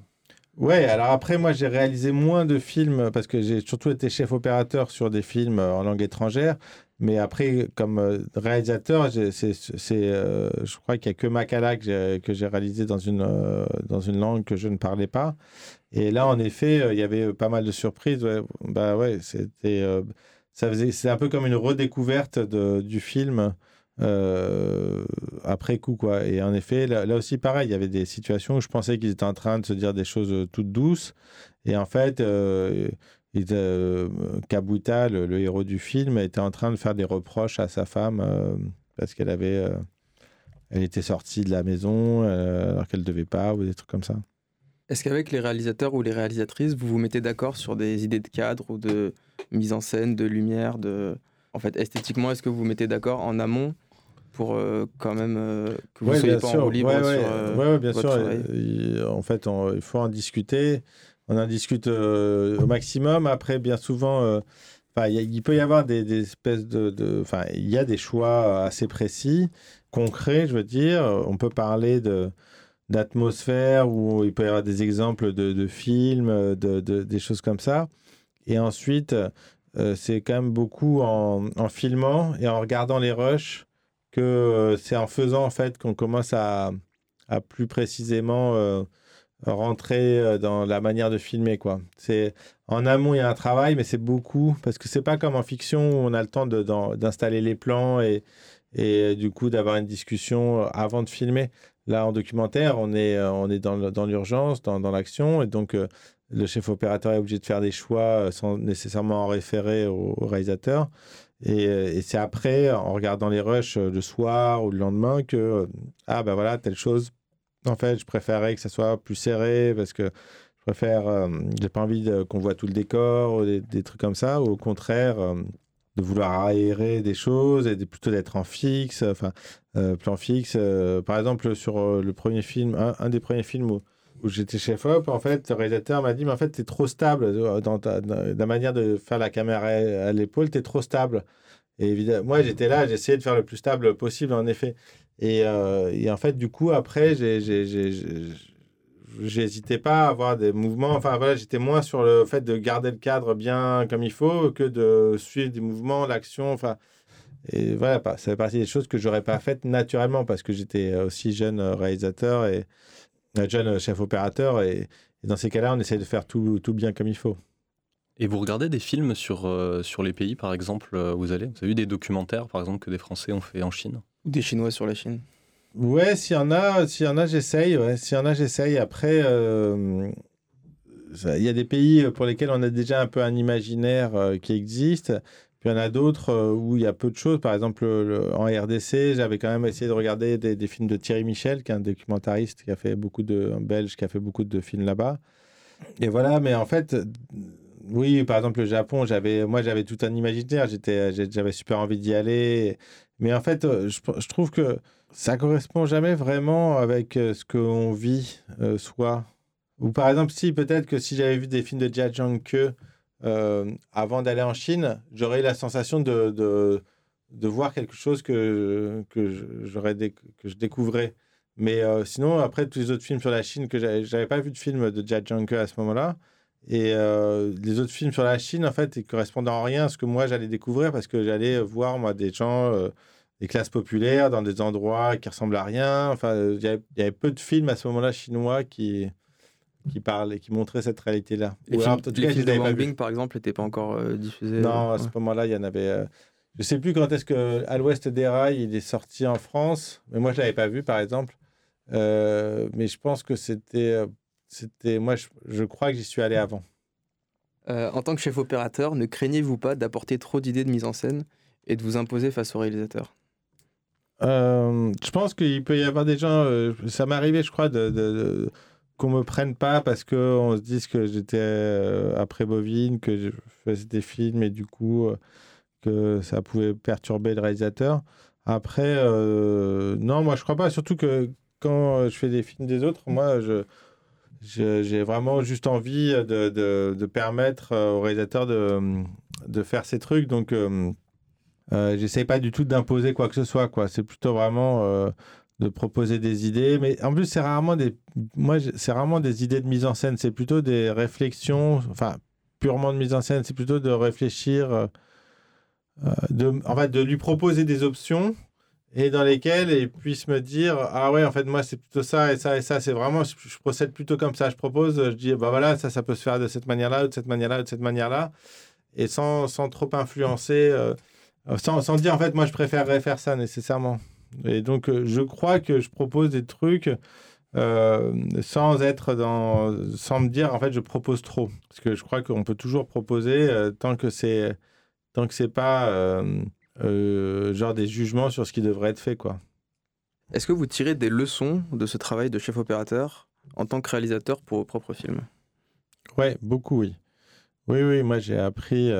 Ouais, alors après, moi, j'ai réalisé moins de films parce que j'ai surtout été chef opérateur sur des films euh, en langue étrangère. Mais après, comme réalisateur, c'est, je crois qu'il n'y a que Makala que j'ai, réalisé dans une, dans une langue que je ne parlais pas. Et là, en effet, euh, il y avait pas mal de surprises. Bah ouais, c'était, euh, ça c'est un peu comme une redécouverte du film. Euh, après coup, quoi. Et en effet, là, aussi, pareil, il y avait des situations où je pensais qu'ils étaient en train de se dire des choses toutes douces. Et en fait, euh, Kabuta, le, héros du film, était en train de faire des reproches à sa femme parce qu'elle avait elle était sortie de la maison euh, alors qu'elle ne devait pas, ou des trucs comme ça. Est-ce qu'avec les réalisateurs ou les réalisatrices, vous vous mettez d'accord sur des idées de cadre ou de mise en scène, de lumière, de... En fait, esthétiquement, est-ce que vous vous mettez d'accord en amont pour euh, quand même euh, que vous soyez pas en libre sur Oui, bien sûr. en fait, il faut en discuter. On en discute au maximum. Après, bien souvent, il peut y avoir des, espèces de... Enfin, il y a des choix assez précis concret, je veux dire. On peut parler de d'atmosphère ou il peut y avoir des exemples de, films, de, des choses comme ça. Et ensuite, euh, c'est quand même beaucoup en, filmant et en regardant les rushs euh, c'est en faisant en fait qu'on commence à, plus précisément euh, rentrer dans la manière de filmer quoi. C'est en amont il y a un travail mais c'est beaucoup parce que c'est pas comme en fiction où on a le temps d'installer les plans et, euh, du coup d'avoir une discussion euh, avant de filmer. Là, en documentaire, on est, euh, dans, l'urgence, dans l'action, et donc le chef opérateur est obligé de faire des choix sans nécessairement en référer au, réalisateur. Et, et c'est après, en regardant les rushs le soir ou le lendemain, que, ah ben voilà, telle chose, en fait, je préférerais que ça soit plus serré parce que je préfère, j'ai pas envie qu'on voit tout le décor, ou des, trucs comme ça, ou au contraire, de vouloir aérer des choses et plutôt d'être en fixe, enfin, euh, plan fixe. Euh, par exemple, sur euh, le premier film, un, des premiers films où, j'étais chef-op, en fait, le réalisateur m'a dit, mais en fait, tu es trop stable dans, ta, la manière de faire la caméra à, l'épaule, tu es trop stable. Et évidemment, moi, j'étais là, j'essayais de faire le plus stable possible, en effet. Et, et en fait, du coup, après, j'ai j'hésitais pas à avoir des mouvements. Enfin, voilà, j'étais moins sur le fait de garder le cadre bien comme il faut que de suivre des mouvements, l'action. Enfin, et voilà, ça fait partie des choses que j'aurais pas faites naturellement parce que j'étais aussi jeune réalisateur et euh, jeune chef opérateur. Et, dans ces cas-là, on essaie de faire tout, tout, bien comme il faut. Et vous regardez des films sur, euh, sur les pays, par exemple, où vous allez? Vous avez vu des documentaires, par exemple, que des Français ont fait en Chine? Ou des Chinois sur la Chine? Ouais, s'il y en a, s'il y en a, j'essaye. Ouais. S'il y en a, j'essaye. Après, euh, il y a des pays pour lesquels on a déjà un peu un imaginaire euh, qui existe. Il y en a d'autres euh, où il y a peu de choses. Par exemple, en RDC, j'avais quand même essayé de regarder des, films de Thierry Michel, qui est un documentariste qui a fait beaucoup de, un belge qui a fait beaucoup de films là-bas. Et voilà, mais en fait, oui, par exemple, le Japon, j'avais, moi, j'avais tout un imaginaire. J'étais, j'avais super envie d'y aller. Mais en fait, je, je trouve que ça correspond jamais vraiment avec euh, ce qu'on vit euh, soi. Ou par exemple, si peut-être que si j'avais vu des films de Jia Zhangke euh, avant d'aller en Chine, j'aurais eu la sensation de, de, voir quelque chose que, que, j'aurais que je découvrais. Mais euh, sinon, après tous les autres films sur la Chine, que j'avais pas vu de film de Jia Zhangke à ce moment-là. Et les autres films sur la Chine, en fait, ils correspondent en rien à ce que moi j'allais découvrir parce que j'allais voir moi des gens des classes populaires dans des endroits qui ressemblent à rien. Enfin, il y, avait peu de films à ce moment-là chinois qui qui parlaient, qui montraient cette réalité-là. Les, films, les films de par exemple, n'étaient pas encore euh, diffusés. Non, à ce moment-là, il y en avait. Je euh, je sais plus quand est-ce que À l'Ouest des rails, il est sorti en France, mais moi je l'avais pas vu, par exemple. Euh, mais je pense que c'était, c'était, moi, je, je crois que j'y suis allé avant. en tant que chef opérateur, ne craignez-vous pas d'apporter trop d'idées de mise en scène et de vous imposer face au réalisateur? Euh, je pense qu'il peut y avoir des gens. Euh, ça m'est arrivé, je crois, de, de, qu'on me prenne pas parce qu'on se dise que j'étais euh, après bovine, que je faisais des films et du coup que ça pouvait perturber le réalisateur. Après, non, moi je crois pas. Surtout que quand je fais des films des autres, moi je j'ai vraiment juste envie de, de, permettre au réalisateur de, de, faire ses trucs. Donc, euh, J'essaye pas du tout d'imposer quoi que ce soit, quoi. C'est plutôt vraiment euh, de proposer des idées. Mais en plus, c'est rarement des, moi, c'est rarement des idées de mise en scène. C'est plutôt des réflexions, enfin, purement de mise en scène. C'est plutôt de réfléchir, euh, euh, de, en fait, de lui proposer des options et dans lesquelles il puisse me dire ah ouais en fait moi c'est plutôt ça et ça et ça c'est vraiment je, procède plutôt comme ça je propose je dis bah voilà ça ça peut se faire de cette manière là de cette manière là de cette manière là et sans, sans trop influencer euh, sans, sans, dire, en fait, moi, je préférerais faire ça nécessairement. Et donc, euh, je crois que je propose des trucs euh, sans être dans, sans me dire en fait je propose trop, parce que je crois qu'on peut toujours proposer euh, tant que c'est, tant que c'est pas genre des jugements sur ce qui devrait être fait quoi. Est-ce que vous tirez des leçons de ce travail de chef opérateur en tant que réalisateur pour vos propres films? Ouais, beaucoup oui. Oui oui, moi j'ai appris.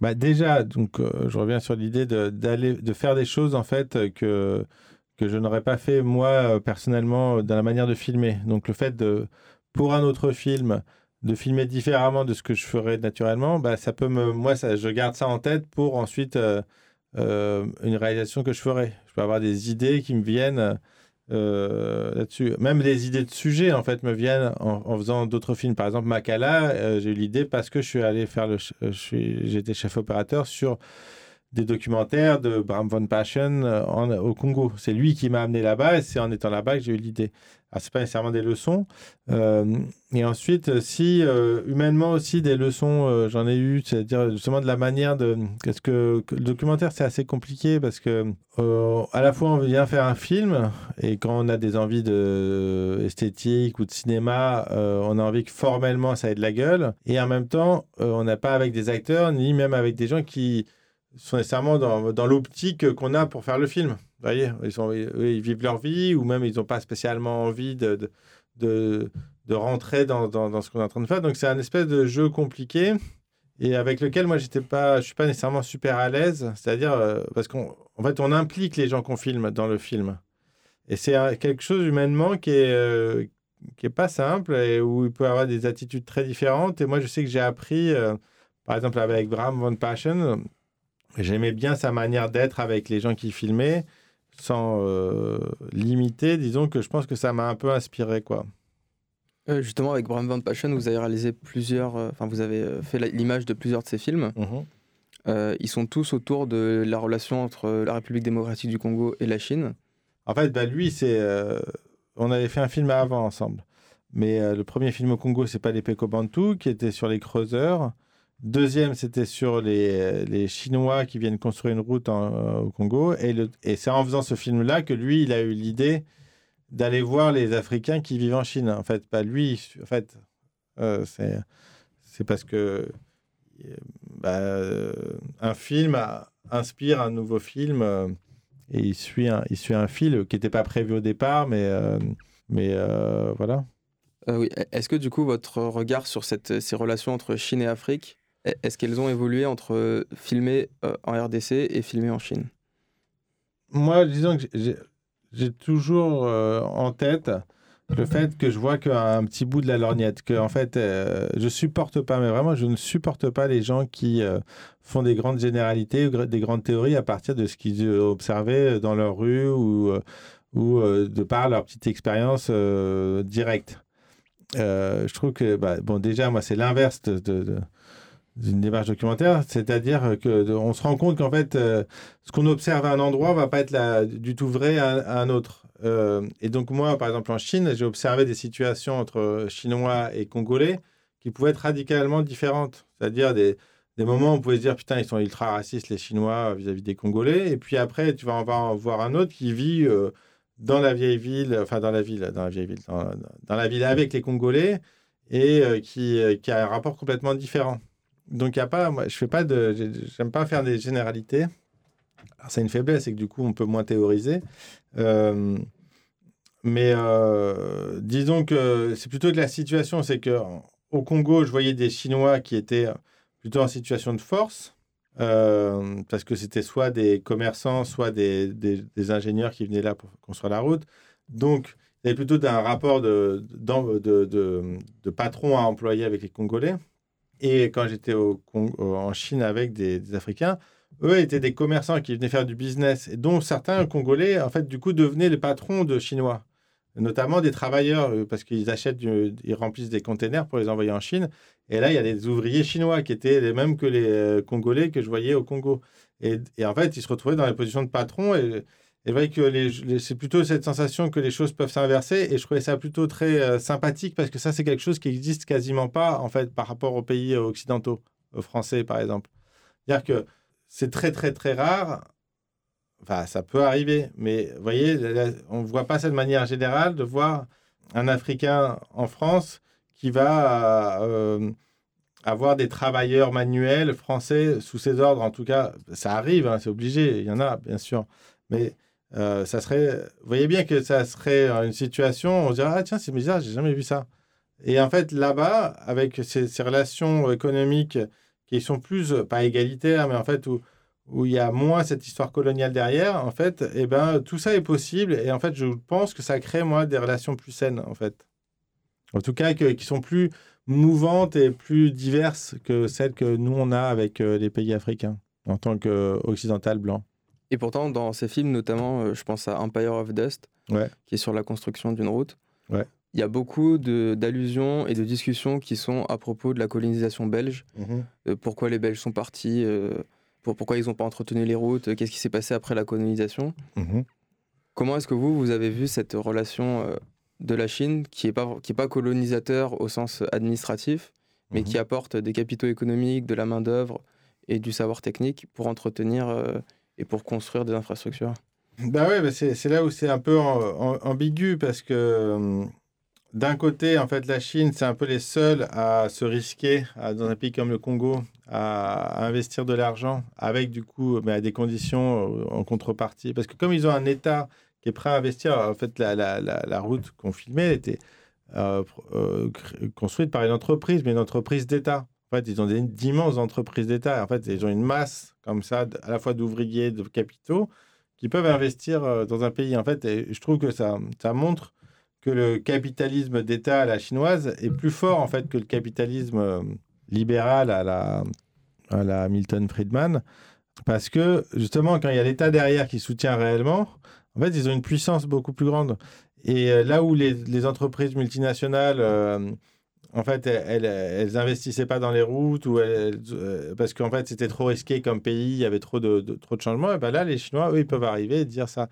Bah déjà, donc je reviens sur l'idée de, d'aller, de faire des choses en fait que que je n'aurais pas fait moi euh, personnellement dans la manière de filmer. Donc le fait de, pour un autre film, de filmer différemment de ce que je ferais naturellement, bah, ça peut me, moi, je garde ça en tête pour ensuite euh, euh, une réalisation que je ferai. Je peux avoir des idées qui me viennent là-dessus. Même les idées de sujet, en fait, me viennent en, faisant d'autres films. Par exemple, Makala, j'ai eu l'idée parce que je suis allé faire le, j'étais chef opérateur sur des documentaires de Bram von Passion euh, au Congo. C'est lui qui m'a amené là-bas et c'est en étant là-bas que j'ai eu l'idée. Alors, c'est pas nécessairement des leçons. Euh, et ensuite, si euh, humainement aussi des leçons, j'en ai eu, c'est-à-dire justement de la manière de. Qu'est-ce que, le documentaire, c'est assez compliqué parce que à la fois on vient faire un film et quand on a des envies de esthétique ou de cinéma, on a envie que formellement ça ait de la gueule. Et en même temps, on n'a pas avec des acteurs ni même avec des gens qui sont nécessairement dans, dans l'optique qu'on a pour faire le film. Vous voyez, ils, sont, ils vivent leur vie ou même ils n'ont pas spécialement envie de, de, de, rentrer dans, dans, dans, ce qu'on est en train de faire. Donc c'est un espèce de jeu compliqué et avec lequel moi j'étais pas, je suis pas nécessairement super à l'aise. C'est-à-dire euh, parce qu'en en fait on implique les gens qu'on filme dans le film et c'est quelque chose humainement qui est euh, qui est pas simple et où il peut avoir des attitudes très différentes. Et moi je sais que j'ai appris, euh, par exemple avec Bram von Passion J'aimais bien sa manière d'être avec les gens qui filmaient, sans euh, limiter. Disons que je pense que ça m'a un peu inspiré, quoi. Euh, justement, avec Bram Van Passion, vous avez réalisé plusieurs. Euh, enfin, vous avez fait l'image de plusieurs de ses films. Mhm. ils sont tous autour de la relation entre la République démocratique du Congo et la Chine. En fait, bah, lui, c'est. on avait fait un film avant ensemble. Mais le premier film au Congo, c'est pas les Pekobantu, qui était sur les creuseurs. Deuxième, c'était sur les, les, Chinois qui viennent construire une route euh, au Congo. Et, c'est en faisant ce film-là que lui, il a eu l'idée d'aller voir les Africains qui vivent en Chine. En fait, pas lui. En fait, euh, c'est, parce que bah, un film inspire un nouveau film et il suit un, il suit un fil qui n'était pas prévu au départ, mais, mais voilà. Euh, oui. Est-ce que du coup, votre regard sur cette, ces relations entre Chine et Afrique est-ce qu'elles ont évolué entre euh, filmer euh, en RDC et filmer en Chine? Moi, disons que j'ai toujours euh, en tête le fait que je vois qu'un petit bout de la lorgnette, que en fait, je supporte pas, mais vraiment, je ne supporte pas les gens qui font des grandes généralités ou des grandes théories à partir de ce qu'ils observé dans leur rue ou, ou de par leur petite expérience directe. je trouve que, bah, bon, déjà, moi, c'est l'inverse de d'une démarche documentaire, c'est-à-dire que on se rend compte qu'en fait, euh, ce qu'on observe à un endroit va pas être du tout vrai à, un autre. Euh, et donc moi, par exemple en Chine, j'ai observé des situations entre Chinois et Congolais qui pouvaient être radicalement différentes. C'est-à-dire des, moments où on pouvait se dire putain ils sont ultra racistes les Chinois vis-à-vis des Congolais, et puis après tu vas en voir un autre qui vit euh, dans la vieille ville, enfin dans la ville, dans la vieille ville, dans, la ville avec les Congolais et qui a un rapport complètement différent. Donc, il a pas, moi, je fais pas de, j'aime pas faire des généralités. C'est une faiblesse, c'est que du coup, on peut moins théoriser. Euh, mais euh, disons que c'est plutôt que la situation, c'est que au Congo, je voyais des Chinois qui étaient plutôt en situation de force. Euh, parce que c'était soit des commerçants, soit des, des, ingénieurs qui venaient là pour construire la route. Donc, il y avait plutôt un rapport de, de, de, de patron à employé avec les Congolais. Et quand j'étais en Chine avec des, Africains, eux étaient des commerçants qui venaient faire du business, et dont certains Congolais, en fait, du coup, devenaient les patrons de Chinois, notamment des travailleurs, euh, parce qu'ils achètent, ils remplissent des containers pour les envoyer en Chine. Et là, il y a des ouvriers chinois qui étaient les mêmes que les euh, Congolais que je voyais au Congo. Et, en fait, ils se retrouvaient dans les positions de patron et et vrai que c'est plutôt cette sensation que les choses peuvent s'inverser et je trouvais ça plutôt très euh, sympathique parce que ça c'est quelque chose qui existe quasiment pas en fait par rapport aux pays euh, occidentaux, aux français par exemple. C'est-à-dire que c'est très très très rare. Enfin, ça peut arriver, mais vous voyez, on ne voit pas ça de manière générale, de voir un Africain en France qui va euh, avoir des travailleurs manuels français sous ses ordres. En tout cas, ça arrive, hein, c'est obligé, il y en a, bien sûr. Mais euh, ça serait, vous voyez bien que ça serait une situation, on dirait, ah tiens, c'est bizarre, j'ai jamais vu ça. Et en fait, là-bas, avec ces, relations économiques qui sont plus, pas égalitaires, mais en fait, où, où il y a moins cette histoire coloniale derrière, en fait, eh ben, tout ça est possible. Et en fait, je pense que ça crée, moi, des relations plus saines, en fait. En tout cas, qui sont plus mouvantes et plus diverses que celles que nous, on a avec euh, les pays africains, en tant qu'occidental blanc. Et pourtant, dans ces films, notamment, euh, je pense à Empire of Dust, qui est sur la construction d'une route. Il y a beaucoup d'allusions et de discussions qui sont à propos de la colonisation belge. Euh, pourquoi les Belges sont partis pourquoi ils n'ont pas entretenu les routes, qu'est-ce qui s'est passé après la colonisation. Mhm. Comment est-ce que vous, vous avez vu cette relation euh, de la Chine, qui n'est pas, qui est pas colonisateur au sens administratif, mais qui mhm. apporte des capitaux économiques, de la main-d'œuvre et du savoir technique pour entretenir euh, et pour construire des infrastructures bah ouais, c'est là où c'est un peu ambigu parce que euh, d'un côté, en fait, la Chine, c'est un peu les seuls à se risquer dans un pays comme le Congo à, investir de l'argent avec du coup à des conditions euh, en contrepartie. Parce que comme ils ont un État qui est prêt à investir, en fait, la, la, la, route qu'on filmait était euh, construite par une entreprise, mais une entreprise d'État. En fait, ils ont d'immenses entreprises d'État. En fait, ils ont une masse comme ça, à la fois d'ouvriers, de capitaux, qui peuvent investir dans un pays. En fait, et je trouve que ça, ça montre que le capitalisme d'État à la chinoise est plus fort en fait que le capitalisme libéral à la, à la Milton Friedman. Parce que justement, quand il y a l'État derrière qui soutient réellement, en fait, ils ont une puissance beaucoup plus grande. Et euh, là où les, les entreprises multinationales, euh, en fait, elles, elles, investissaient pas dans les routes ou euh, parce qu'en fait, c'était trop risqué comme pays, il y avait trop de, trop de changements. Et ben là, les Chinois, eux, ils peuvent arriver et dire ça.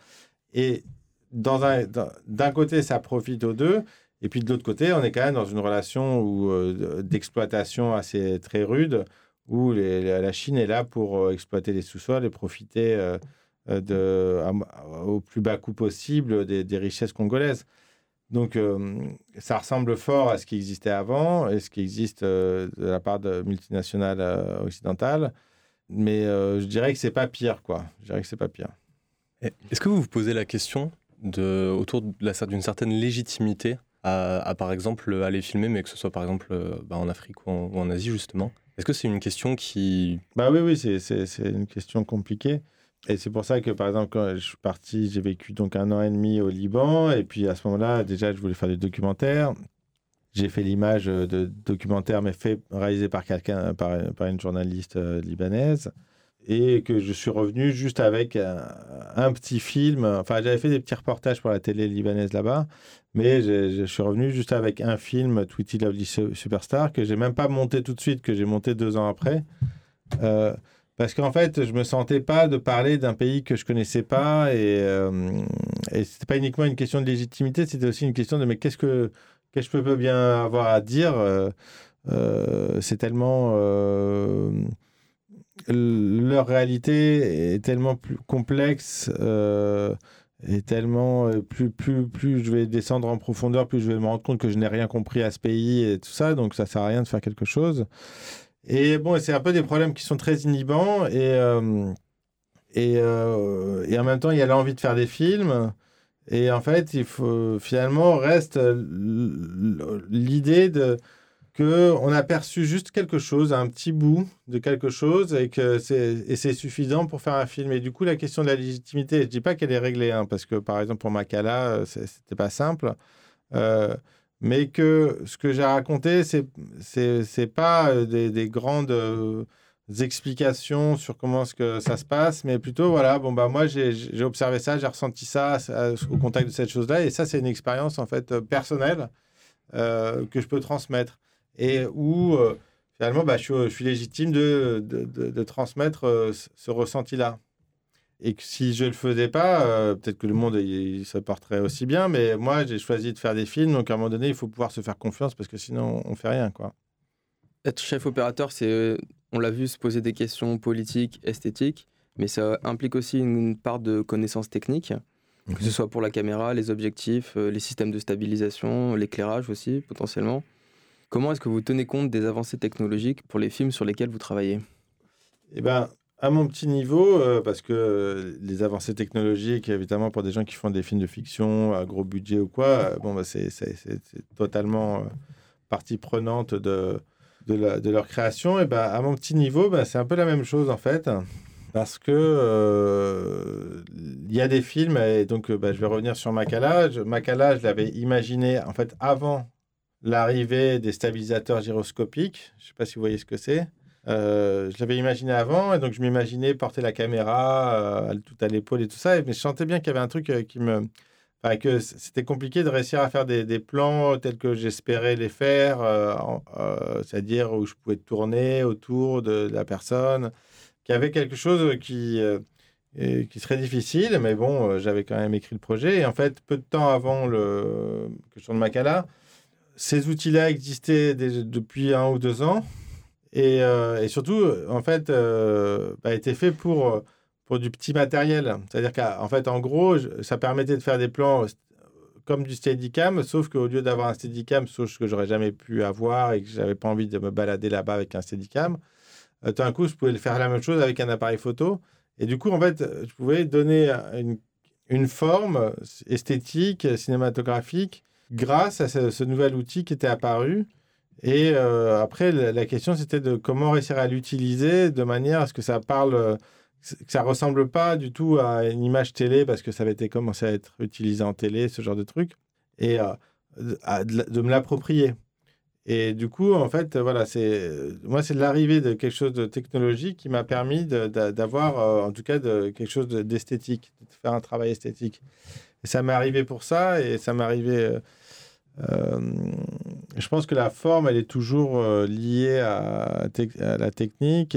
Et d'un côté, ça profite aux deux. Et puis de l'autre côté, on est quand même dans une relation euh, d'exploitation assez très rude, où la Chine est là pour euh, exploiter les sous-sols et profiter au plus bas coût possible des, richesses congolaises. Donc ça ressemble fort à ce qui existait avant et ce qui existe de la part de multinationales occidentales. Mais je dirais que c'est pas pire, quoi. Je dirais que c'est pas pire. Est-ce que vous vous posez la question de, autour d'une certaine légitimité à, par exemple aller filmer, mais que ce soit par exemple euh, bah, en Afrique ou en, Asie justement? Est-ce que c'est une question qui... Bah oui, oui, c'est une question compliquée. Et c'est pour ça que, par exemple, quand je suis parti, j'ai vécu donc un an et demi au Liban. Et puis à ce moment-là, déjà, je voulais faire des documentaires. J'ai fait l'image de documentaire, mais fait, réalisé par quelqu'un, par, par, une journaliste euh, libanaise et que je suis revenu juste avec un, petit film. Enfin, j'avais fait des petits reportages pour la télé libanaise là-bas, mais je, suis revenu juste avec un film, Tweety Lovely Superstar, que j'ai même pas monté tout de suite, que j'ai monté deux ans après. Euh, parce qu'en fait, je me sentais pas de parler d'un pays que je connaissais pas et, euh, et c'était pas uniquement une question de légitimité, c'était aussi une question de mais qu'est-ce que que je peux bien avoir à dire. Euh, euh c'est tellement leur réalité est tellement plus complexe euh, et tellement euh, plus, plus, plus je vais descendre en profondeur, plus je vais me rendre compte que je n'ai rien compris à ce pays et tout ça, donc ça sert à rien de faire quelque chose. Et bon, c'est un peu des problèmes qui sont très inhibants et, euh, et, et, en même temps, il y a l'envie de faire des films. Et en fait, il faut finalement reste l'idée de qu'on a perçu juste quelque chose, un petit bout de quelque chose, et que c'est, suffisant pour faire un film. Et du coup, la question de la légitimité, je ne dis pas qu'elle est réglée, hein, parce que par exemple, pour Makala, euh, c'était pas simple. Euh, mais que ce que j'ai raconté, c'est, c'est pas euh, des, des grandes explications sur comment ce que ça se passe, mais plutôt, voilà, bon, bah, moi, j'ai, observé ça, j'ai ressenti ça au contact de cette chose-là, et ça, c'est une expérience, en fait, personnelle que je peux transmettre et où euh, finalement bah, je, suis, légitime de, de, de, transmettre euh, ce ressenti-là. Et que si je ne le faisais pas, euh, peut-être que le monde il, se porterait aussi bien, mais moi j'ai choisi de faire des films, donc à un moment donné il faut pouvoir se faire confiance parce que sinon on fait rien. quoi. Être chef opérateur, c'est, on l'a vu, se poser des questions politiques, esthétiques, mais ça implique aussi une part de connaissances techniques, que ce Mhm. soit pour la caméra, les objectifs, euh, les systèmes de stabilisation, l'éclairage aussi, potentiellement. Comment est-ce que vous tenez compte des avancées technologiques pour les films sur lesquels vous travaillez? Eh ben, à mon petit niveau, euh, parce que euh, les avancées technologiques, évidemment, pour des gens qui font des films de fiction à gros budget ou quoi, euh, bon, bah, c'est totalement partie prenante de, leur création. Et ben, à mon petit niveau, bah, c'est un peu la même chose, en fait. Parce que il y a des films, et donc bah, je vais revenir sur Makala. Je- je l'avais imaginé en fait avant l'arrivée des stabilisateurs gyroscopiques. Je ne sais pas si vous voyez ce que c'est. Euh, je l'avais imaginé avant, et donc je m'imaginais porter la caméra euh, tout à l'épaule et tout ça. Mais je sentais bien qu'il y avait un truc euh, qui me. Enfin, que c'était compliqué de réussir à faire des, plans tels que j'espérais les faire, c'est-à-dire où je pouvais tourner autour de la personne, qu'il y avait quelque chose qui, qui serait difficile, mais bon, j'avais quand même écrit le projet. Et en fait, peu de temps avant le, que je tourne Makala, ces outils-là existaient depuis un ou deux ans. Et, euh, et surtout, en fait, euh, bah, étaient faits pour, euh, pour du petit matériel. C'est-à-dire qu'en fait, en gros, ça permettait de faire des plans comme du Steadicam, sauf qu'au lieu d'avoir un Steadicam, chose que j'aurais jamais pu avoir et que j'avais pas envie de me balader là-bas avec un Steadicam, tout d'un coup, je pouvais le faire la même chose avec un appareil photo. Et du coup, en fait, je pouvais donner une, forme esthétique, cinématographique, grâce à ce nouvel outil qui était apparu. Et euh, après, la, question, c'était de comment réussir à l'utiliser de manière à ce que ça parle, euh, que ça ressemble pas du tout à une image télé, parce que ça avait été commencé à être utilisé en télé, ce genre de truc, et euh, de- de, de me l'approprier. Et du coup, en fait, voilà, c'est moi, c'est l'arrivée de quelque chose de technologique qui m'a permis de- de- d'avoir, en tout cas, de, quelque chose de- d'esthétique, de faire un travail esthétique. Et ça m'est arrivé pour ça, et ça m'est arrivé. Euh, je pense que la forme, elle est toujours euh, liée à, la technique.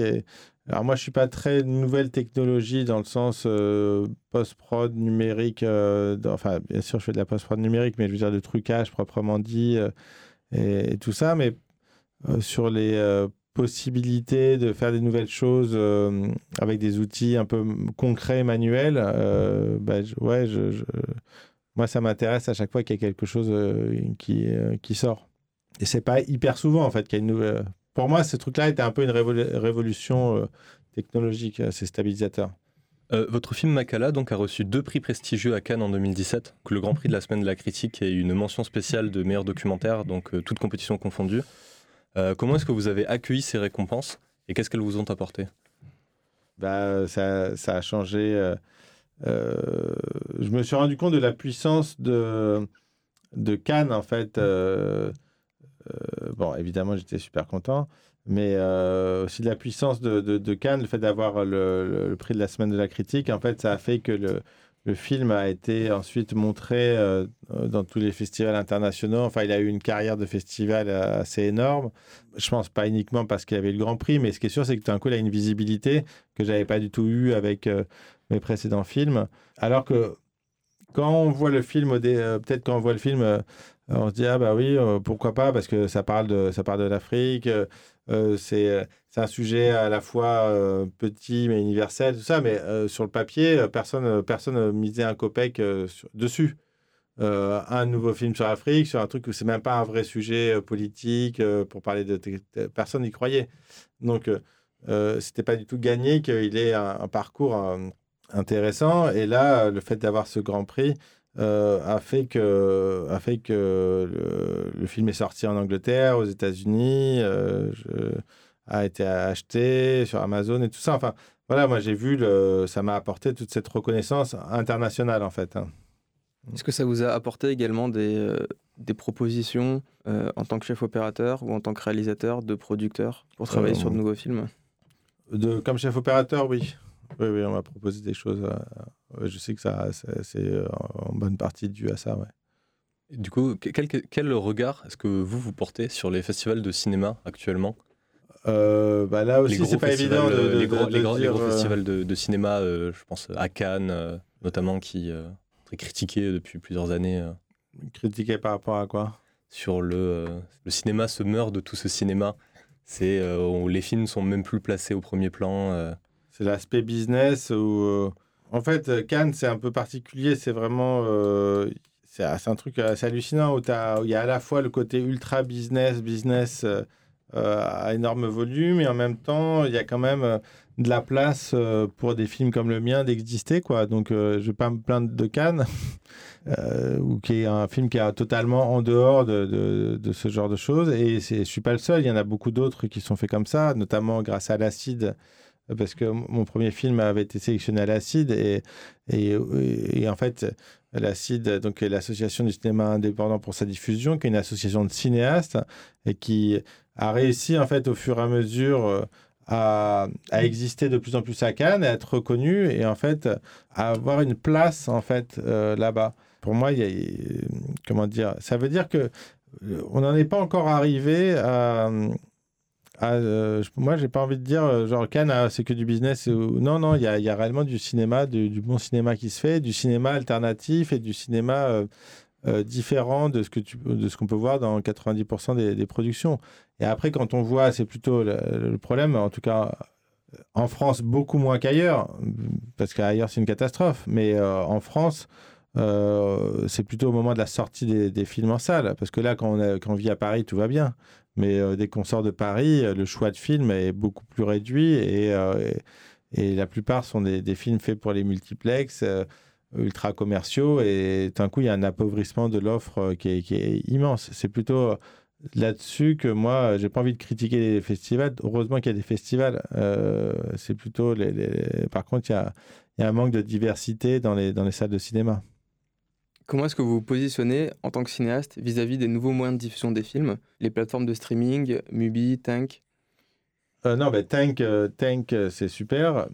Alors moi, je suis pas très nouvelle technologie dans le sens euh, post-prod numérique. enfin, bien sûr, je fais de la post-prod numérique, mais je veux dire de trucage proprement dit et, tout ça. Mais sur les possibilités de faire des nouvelles choses avec des outils un peu concrets, manuels, bah, ouais, je, moi, ça m'intéresse à chaque fois qu'il y a quelque chose euh, qui, euh, qui sort. Et c'est pas hyper souvent, en fait, qu'il y a une nouvelle. Pour moi, ce truc-là était un peu une révolu- révolution euh, technologique, ces stabilisateurs. Euh, votre film Makala donc, a reçu deux prix prestigieux à Cannes en 2017, donc le Grand Prix de la Semaine de la Critique et une mention spéciale de meilleur documentaire, donc euh, toutes compétitions confondues. Euh, comment est-ce que vous avez accueilli ces récompenses et qu'est-ce qu'elles vous ont apporté? Bah, ça, ça a changé. Euh, je me suis rendu compte de la puissance de, de Cannes, en fait. euh, euh, bon, évidemment, j'étais super content, mais aussi de la puissance de, de, Cannes, le fait d'avoir le, prix de la semaine de la critique, en fait, ça a fait que le, le film a été ensuite montré dans tous les festivals internationaux. Enfin, il a eu une carrière de festival assez énorme. Je pense pas uniquement parce qu'il avait le Grand Prix, mais ce qui est sûr, c'est que d'un coup, il a une visibilité que j'avais pas du tout eu avec mes précédents films. Alors que quand on voit le film, euh, peut-être quand on voit le film, euh, on se dit ah bah oui, euh, pourquoi pas parce que ça parle de ça parle de l'Afrique. euh, euh, c'est euh, un sujet à la fois euh, petit mais universel, tout ça. Mais euh, sur le papier, euh, personne euh, personne euh, misait un copec euh, dessus. Euh, un nouveau film sur l'Afrique, sur un truc où c'est même pas un vrai sujet euh, politique euh, pour parler de, personne n'y croyait. Donc euh, euh, c'était pas du tout gagné qu'il ait un, parcours euh, intéressant. Et là, le fait d'avoir ce Grand Prix euh, a fait que, a fait que le, le film est sorti en Angleterre, aux États-Unis, euh, a été acheté sur Amazon et tout ça. Enfin, voilà, moi j'ai vu, le, ça m'a apporté toute cette reconnaissance internationale en fait. hein. Est-ce que ça vous a apporté également des, euh, des propositions euh, en tant que chef opérateur ou en tant que réalisateur de producteur pour travailler Euh, sur de nouveaux films? De, comme chef opérateur, oui. Oui, oui, on m'a proposé des choses. euh, ouais, je sais que ça, c'est euh, en bonne partie dû à ça, ouais. Et Du coup, que- quel, quel regard est-ce que vous vous portez sur les festivals de cinéma actuellement? Euh, bah là aussi, c'est pas évident de, euh, de- les gros, de les gros- les dire, gros euh, festivals de, cinéma, euh, je pense à Cannes euh, notamment, qui euh, très critiqué depuis plusieurs années euh, critiquer par rapport à quoi? Sur le, euh, le cinéma se meurt de tout ce cinéma. C'est euh, les films sont même plus placés au premier plan. Euh. c'est l'aspect business où, en fait, Cannes, c'est un peu particulier. C'est vraiment. c'est un truc assez hallucinant où il y a à la fois le côté ultra business, business à énorme volume, et en même temps, il y a quand même de la place euh, pour des films comme le mien d'exister quoi donc euh, je vais pas me plaindre de Cannes euh, ou qui est un film qui est totalement en dehors de, de, ce genre de choses et je suis pas le seul il y en a beaucoup d'autres qui sont faits comme ça notamment grâce à l'acide parce que mon premier film avait été sélectionné à l'acide et, en fait l'acide donc l'association du cinéma indépendant pour sa diffusion qui est une association de cinéastes et qui a réussi en fait au fur et à mesure à, exister de plus en plus à Cannes, à être reconnu et en fait à avoir une place en fait euh, là-bas. Pour moi, il y a, comment dire, ça veut dire que euh, on n'en est pas encore arrivé à. À euh, moi, j'ai pas envie de dire genre Cannes, ah, c'est que du business. Non, non, il y a, réellement du cinéma, du, bon cinéma qui se fait, du cinéma alternatif et du cinéma euh, différent de ce que de ce qu'on peut voir dans 90% des, des, productions. Et après, quand on voit, c'est plutôt le, problème, en tout cas en France beaucoup moins qu'ailleurs, parce qu'ailleurs c'est une catastrophe. Mais euh, en France, euh, c'est plutôt au moment de la sortie des, films en salle, parce que là, quand on vit à Paris, tout va bien. Mais dès qu'on sort de Paris, le choix de films est beaucoup plus réduit et, et, et la plupart sont des, films faits pour les multiplexes ultra commerciaux et d'un coup il y a un appauvrissement de l'offre euh, qui est, immense. C'est plutôt euh, là-dessus que moi j'ai pas envie de critiquer les festivals. Heureusement qu'il y a des festivals. Euh, c'est plutôt par contre il y a, y a, un manque de diversité dans les, dans les salles de cinéma. Comment est-ce que vous vous positionnez en tant que cinéaste vis-à-vis des nouveaux moyens de diffusion des films, les plateformes de streaming, Mubi, Tank? Non, mais Tank, Tank c'est super.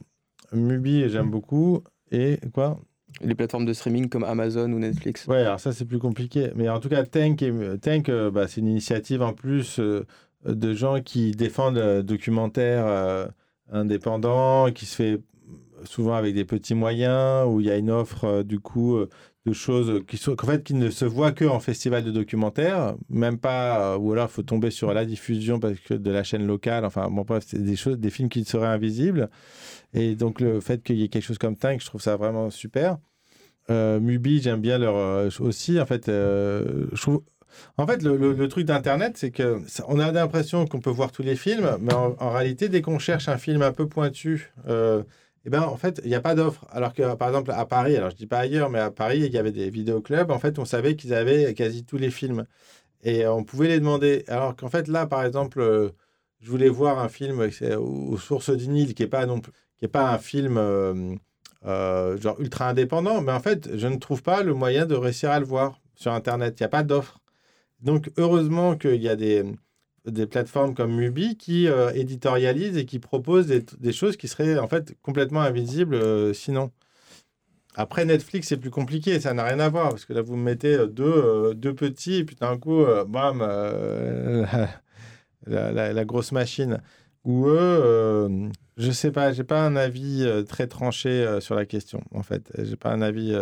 Mubi, j'aime beaucoup. Et quoi? Les plateformes de streaming comme Amazon ou Netflix. Ouais, alors ça c'est plus compliqué. Mais en tout cas, Tank, Tank euh, bah, c'est une initiative en plus euh, de gens qui défendent le documentaire euh, indépendant, qui se fait souvent avec des petits moyens, où il y a une offre du coup de choses qui sont en fait qui ne se voient que en festival de documentaire, même pas ou alors faut tomber sur la diffusion parce que de la chaîne locale. Enfin bon bref, c'est des choses, des films qui seraient invisibles. Et donc, le fait qu'il y ait quelque chose comme Tank, je trouve ça vraiment super. Euh, Mubi, j'aime bien leur euh, aussi. En fait, euh, je trouve. En fait, le, truc d'Internet, c'est que on a l'impression qu'on peut voir tous les films, mais en, réalité, dès qu'on cherche un film un peu pointu, eh ben, en fait, il n'y a pas d'offre. Alors que, par exemple, à Paris, alors je dis pas ailleurs, mais à Paris, il y avait des vidéoclubs. En fait, on savait qu'ils avaient quasi tous les films. Et on pouvait les demander. Alors qu'en fait, là, par exemple, je voulais voir un film aux sources du Nil, qui n'est pas pas un film euh, euh, genre ultra indépendant, mais en fait, je ne trouve pas le moyen de réussir à le voir sur Internet. Il n'y a pas d'offre. Donc, heureusement qu'il y a des, des plateformes comme Mubi qui euh, éditorialisent et qui proposent des, choses qui seraient en fait complètement invisibles sinon. Après, Netflix, c'est plus compliqué, ça n'a rien à voir, parce que là, vous me mettez deux, deux petits, et puis d'un coup, bam, la, grosse machine. Ou eux, je sais pas, j'ai pas un avis euh, très tranché euh, sur la question, en fait. J'ai pas un avis.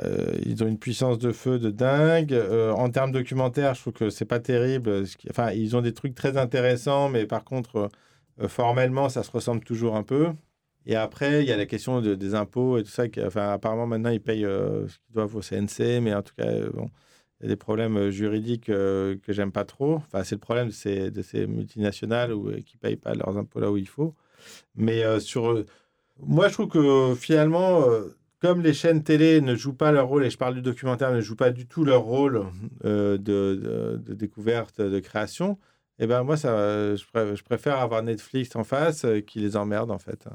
Euh, ils ont une puissance de feu de dingue. en termes documentaires, je trouve que c'est pas terrible. Enfin, ils ont des trucs très intéressants, mais par contre, formellement, ça se ressemble toujours un peu. Et après, il y a la question des impôts et tout ça. enfin, apparemment, maintenant, ils payent ce qu'ils doivent au CNC, mais en tout cas, bon il y a des problèmes euh, juridiques euh, que j'aime pas trop. Enfin, c'est le problème de ces, multinationales où, euh, qui payent pas leurs impôts là où il faut. Mais sur. moi, je trouve que finalement, les chaînes télé ne jouent pas leur rôle, et je parle du documentaire, ne jouent pas du tout leur rôle de, de, découverte, de création, eh ben moi, ça, je, préfère avoir Netflix en face qui les emmerde, en fait.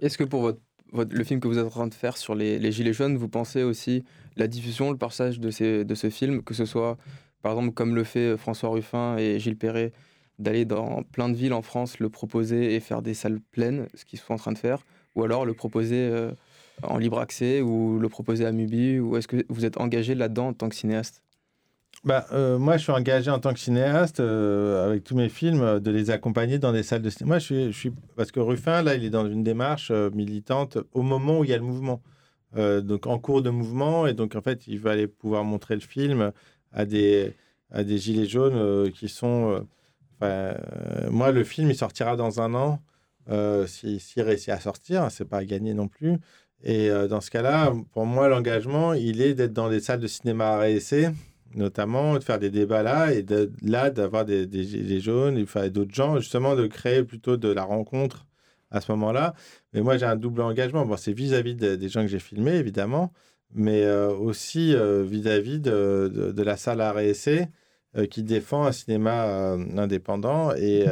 Est-ce que pour votre le film que vous êtes en train de faire sur les, les, Gilets jaunes, vous pensez aussi la diffusion, le passage de, ces, de ce film, que ce soit par exemple comme le fait François Ruffin et Gilles Perret, d'aller dans plein de villes en France, le proposer et faire des salles pleines, ce qu'ils sont en train de faire, ou alors le proposer euh, en libre accès, ou le proposer à Mubi, ou est-ce que vous êtes engagé là-dedans en tant que cinéaste? Bah, euh, moi, je suis engagé en tant que cinéaste euh, avec tous mes films euh, de les accompagner dans des salles de cinéma. Moi, je suis, parce que Ruffin, là, il est dans une démarche militante au moment où il y a le mouvement. donc, en cours de mouvement. Et donc, en fait, il va aller pouvoir montrer le film à des, à des gilets jaunes qui sont. moi, le film, il sortira dans un an. euh, s'il réussit à sortir, c'est pas à gagner non plus. Et euh, dans ce cas-là, pour moi, l'engagement, il est d'être dans des salles de cinéma à réessayer, notamment de faire des débats là, et là, d'avoir des, des jaunes, et d'autres gens, justement, de créer plutôt de la rencontre à ce moment-là. Mais moi, j'ai un double engagement. Bon, c'est vis-à-vis des gens que j'ai filmés, évidemment, mais euh, aussi euh, vis-à-vis de, de, la salle à euh, qui défend un cinéma indépendant. Et,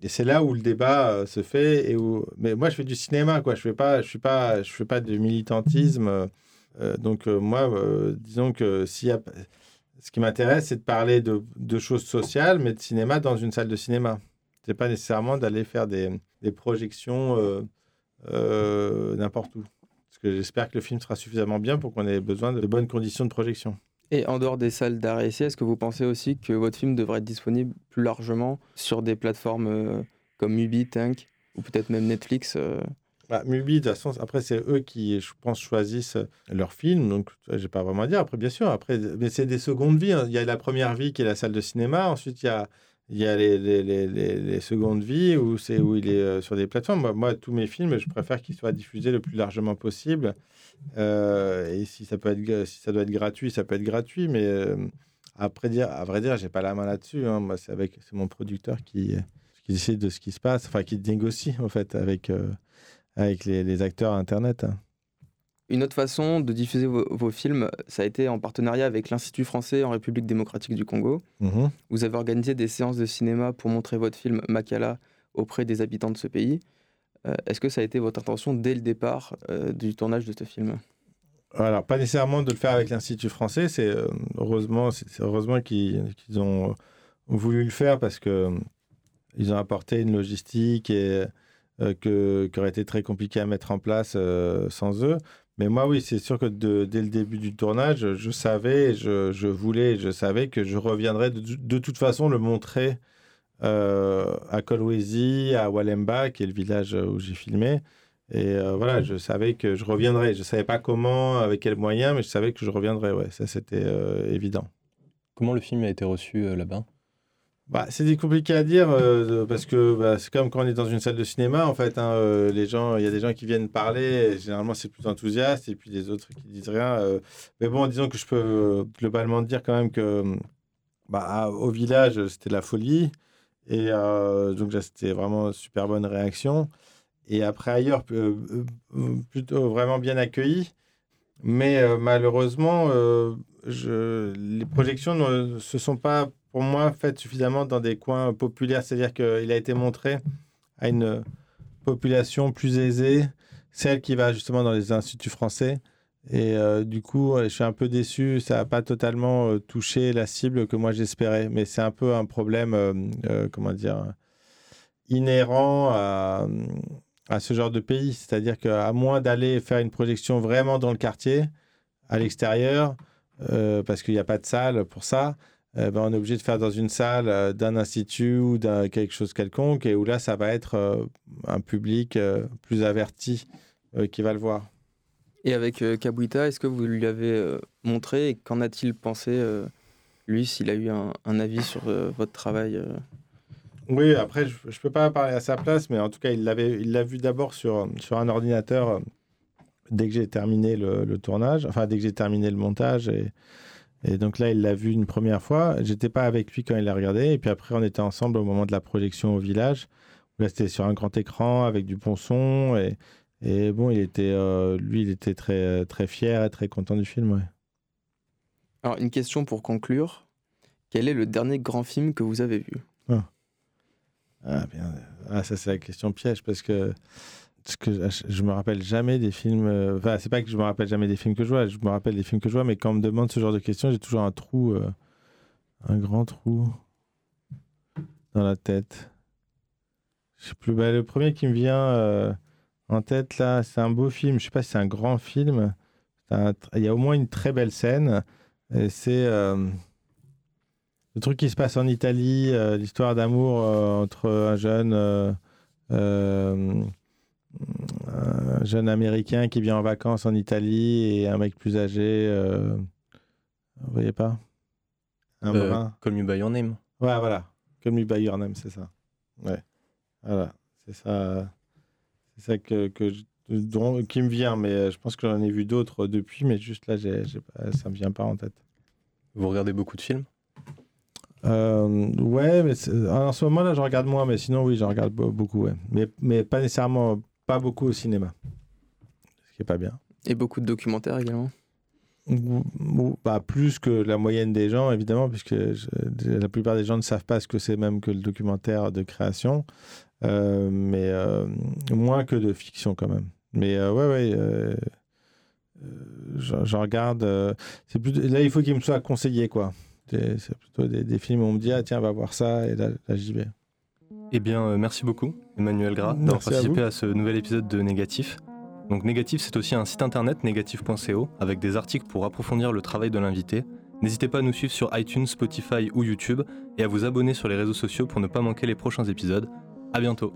et c'est là où le débat se fait. Et où... Mais moi, je fais du cinéma, quoi. Je ne fais, pas, je fais, pas, je fais pas de militantisme. donc, moi, disons que s'il y a... ce qui m'intéresse, c'est de parler de, choses sociales, mais de cinéma dans une salle de cinéma. Ce n'est pas nécessairement d'aller faire des, projections n'importe où j'espère que le film sera suffisamment bien pour qu'on ait besoin de bonnes conditions de projection. Et en dehors des salles d'arrêt essai, est-ce que vous pensez aussi que votre film devrait être disponible plus largement sur des plateformes euh, comme Mubi, Tank ou peut-être même Netflix euh? Bah, Mubi, de toute façon, après, c'est eux qui, je pense, choisissent leur film. Donc, je n'ai pas vraiment à dire. Après, bien sûr, après, mais c'est des secondes vies. Hein. Il y a la première vie qui est la salle de cinéma. Ensuite, il y a il y a les, les, les, secondes vies où, c'est, où il est euh, sur des plateformes. Moi, tous mes films, je préfère qu'ils soient diffusés le plus largement possible. Euh, et si ça, peut être, si ça doit être gratuit, ça peut être gratuit. Mais euh, après dire, à vrai dire, j'ai pas la main là-dessus. Hein. Moi, c'est, avec, c'est mon producteur qui, qui décide de ce qui se passe, enfin qui négocie en fait avec, avec les, acteurs Internet. Hein. Une autre façon de diffuser vos, films, ça a été en partenariat avec l'Institut français en République démocratique du Congo. Mhm. Vous avez organisé des séances de cinéma pour montrer votre film Makala auprès des habitants de ce pays. Euh, est-ce que ça a été votre intention dès le départ euh, du tournage de ce film? Alors, pas nécessairement de le faire avec l'Institut français. C'est euh, heureusement, heureusement qu'ils ont voulu le faire parce que ils ont apporté une logistique et que, qui aurait été très compliqué à mettre en place sans eux. Mais moi, oui, c'est sûr que dès le début du tournage, je savais, je, je voulais, je savais que je reviendrais de, toute façon le montrer euh, à Kolwezi, à Walemba, qui est le village où j'ai filmé. Et euh, voilà, je savais que je reviendrais. Je ne savais pas comment, avec quels moyens, mais je savais que je reviendrais. Ouais, ça, c'était euh, évident. Comment le film a été reçu là-bas? Bah, c'est compliqué à dire euh, parce que bah, c'est comme quand on est dans une salle de cinéma en fait. Hein, euh, les gens, il y a des gens qui viennent parler. généralement, c'est plus enthousiaste et puis des autres qui disent rien. Euh. mais bon, disons que je peux globalement dire quand même que bah, au village, c'était la folie et donc c'était vraiment super bonne réaction. Et après ailleurs, plutôt vraiment bien accueilli. Mais malheureusement, je, les projections ne se sont pas pour moi, fait suffisamment dans des coins populaires. C'est-à-dire qu'il a été montré à une population plus aisée, celle qui va justement dans les instituts français. Et euh, du coup, je suis un peu déçu. Ça n'a pas totalement euh, touché la cible que moi j'espérais. Mais c'est un peu un problème, euh, comment dire, inhérent à ce genre de pays. C'est-à-dire qu'à moins d'aller faire une projection vraiment dans le quartier, à l'extérieur, parce qu'il n'y a pas de salle pour ça, euh, ben, on est obligé de faire dans une salle euh, d'un institut ou d'un quelque chose quelconque, et où là, ça va être euh, un public plus averti qui va le voir. Et avec Kabuita, est-ce que vous lui avez montré et qu'en a-t-il pensé, lui, s'il a eu un, avis sur votre travail Oui, après, je ne peux pas parler à sa place, mais en tout cas, il l'a vu d'abord sur, sur un ordinateur dès que j'ai terminé le, le, tournage, enfin, dès que j'ai terminé le montage. Et, et donc là, il l'a vu une première fois. J'étais pas avec lui quand il l'a regardé. Et puis après, on était ensemble au moment de la projection au village. Là, c'était sur un grand écran avec du bon son. Et, et bon, il était, euh, lui, il était très, très fier et très content du film. Ouais. Alors, une question pour conclure. Quel est le dernier grand film que vous avez vu? Ah. ah, bien. Ah, ça, c'est la question piège parce que que je me rappelle jamais des films. Euh, enfin, c'est pas que je me rappelle jamais des films que je vois, je me rappelle des films que je vois, mais quand on me demande ce genre de questions, j'ai toujours un trou, euh, un grand trou dans la tête. Je sais plus. Bah, le premier qui me vient euh, en tête là, c'est un beau film. Je sais pas si c'est un grand film. Il y a au moins une très belle scène. C'est le truc qui se passe en Italie, l'histoire d'amour entre un jeune un jeune américain qui vient en vacances en Italie et un mec plus âgé. Euh... Vous voyez pas? Un euh, Call Me By Your Name. Ouais, voilà. Call Me By Your Name, c'est ça. Ouais. Voilà. C'est ça. C'est ça que, que je- dont- qui me vient, mais euh, je pense que j'en ai vu d'autres depuis, mais juste là, j'ai, j'ai pas- ça me vient pas en tête. Vous regardez beaucoup de films? Euh, ouais, mais en ce moment là, je regarde moins, mais sinon oui, j'en regarde be- beaucoup, ouais. Mais, mais pas nécessairement, pas beaucoup au cinéma, ce qui est pas bien. Et beaucoup de documentaires également. Bah, plus que la moyenne des gens, évidemment, puisque je- la plupart des gens ne savent pas ce que c'est même que le documentaire de création, Euh, mais euh, moins que de fiction quand même. Mais euh, ouais, ouais, j'en regarde. c'est plutôt, là, il faut qu'il me soit conseillé, quoi. C'est c'est plutôt des, des films où on me dit, ah tiens, va voir ça, et là, là j'y vais. Eh bien, euh, merci beaucoup, Emmanuel Gras, d'avoir à participé à, ce nouvel épisode de Négatif. Donc, Négatif, c'est aussi un site internet, négatif.co, avec des articles pour approfondir le travail de l'invité. N'hésitez pas à nous suivre sur iTunes, Spotify ou YouTube, et à vous abonner sur les réseaux sociaux pour ne pas manquer les prochains épisodes. À bientôt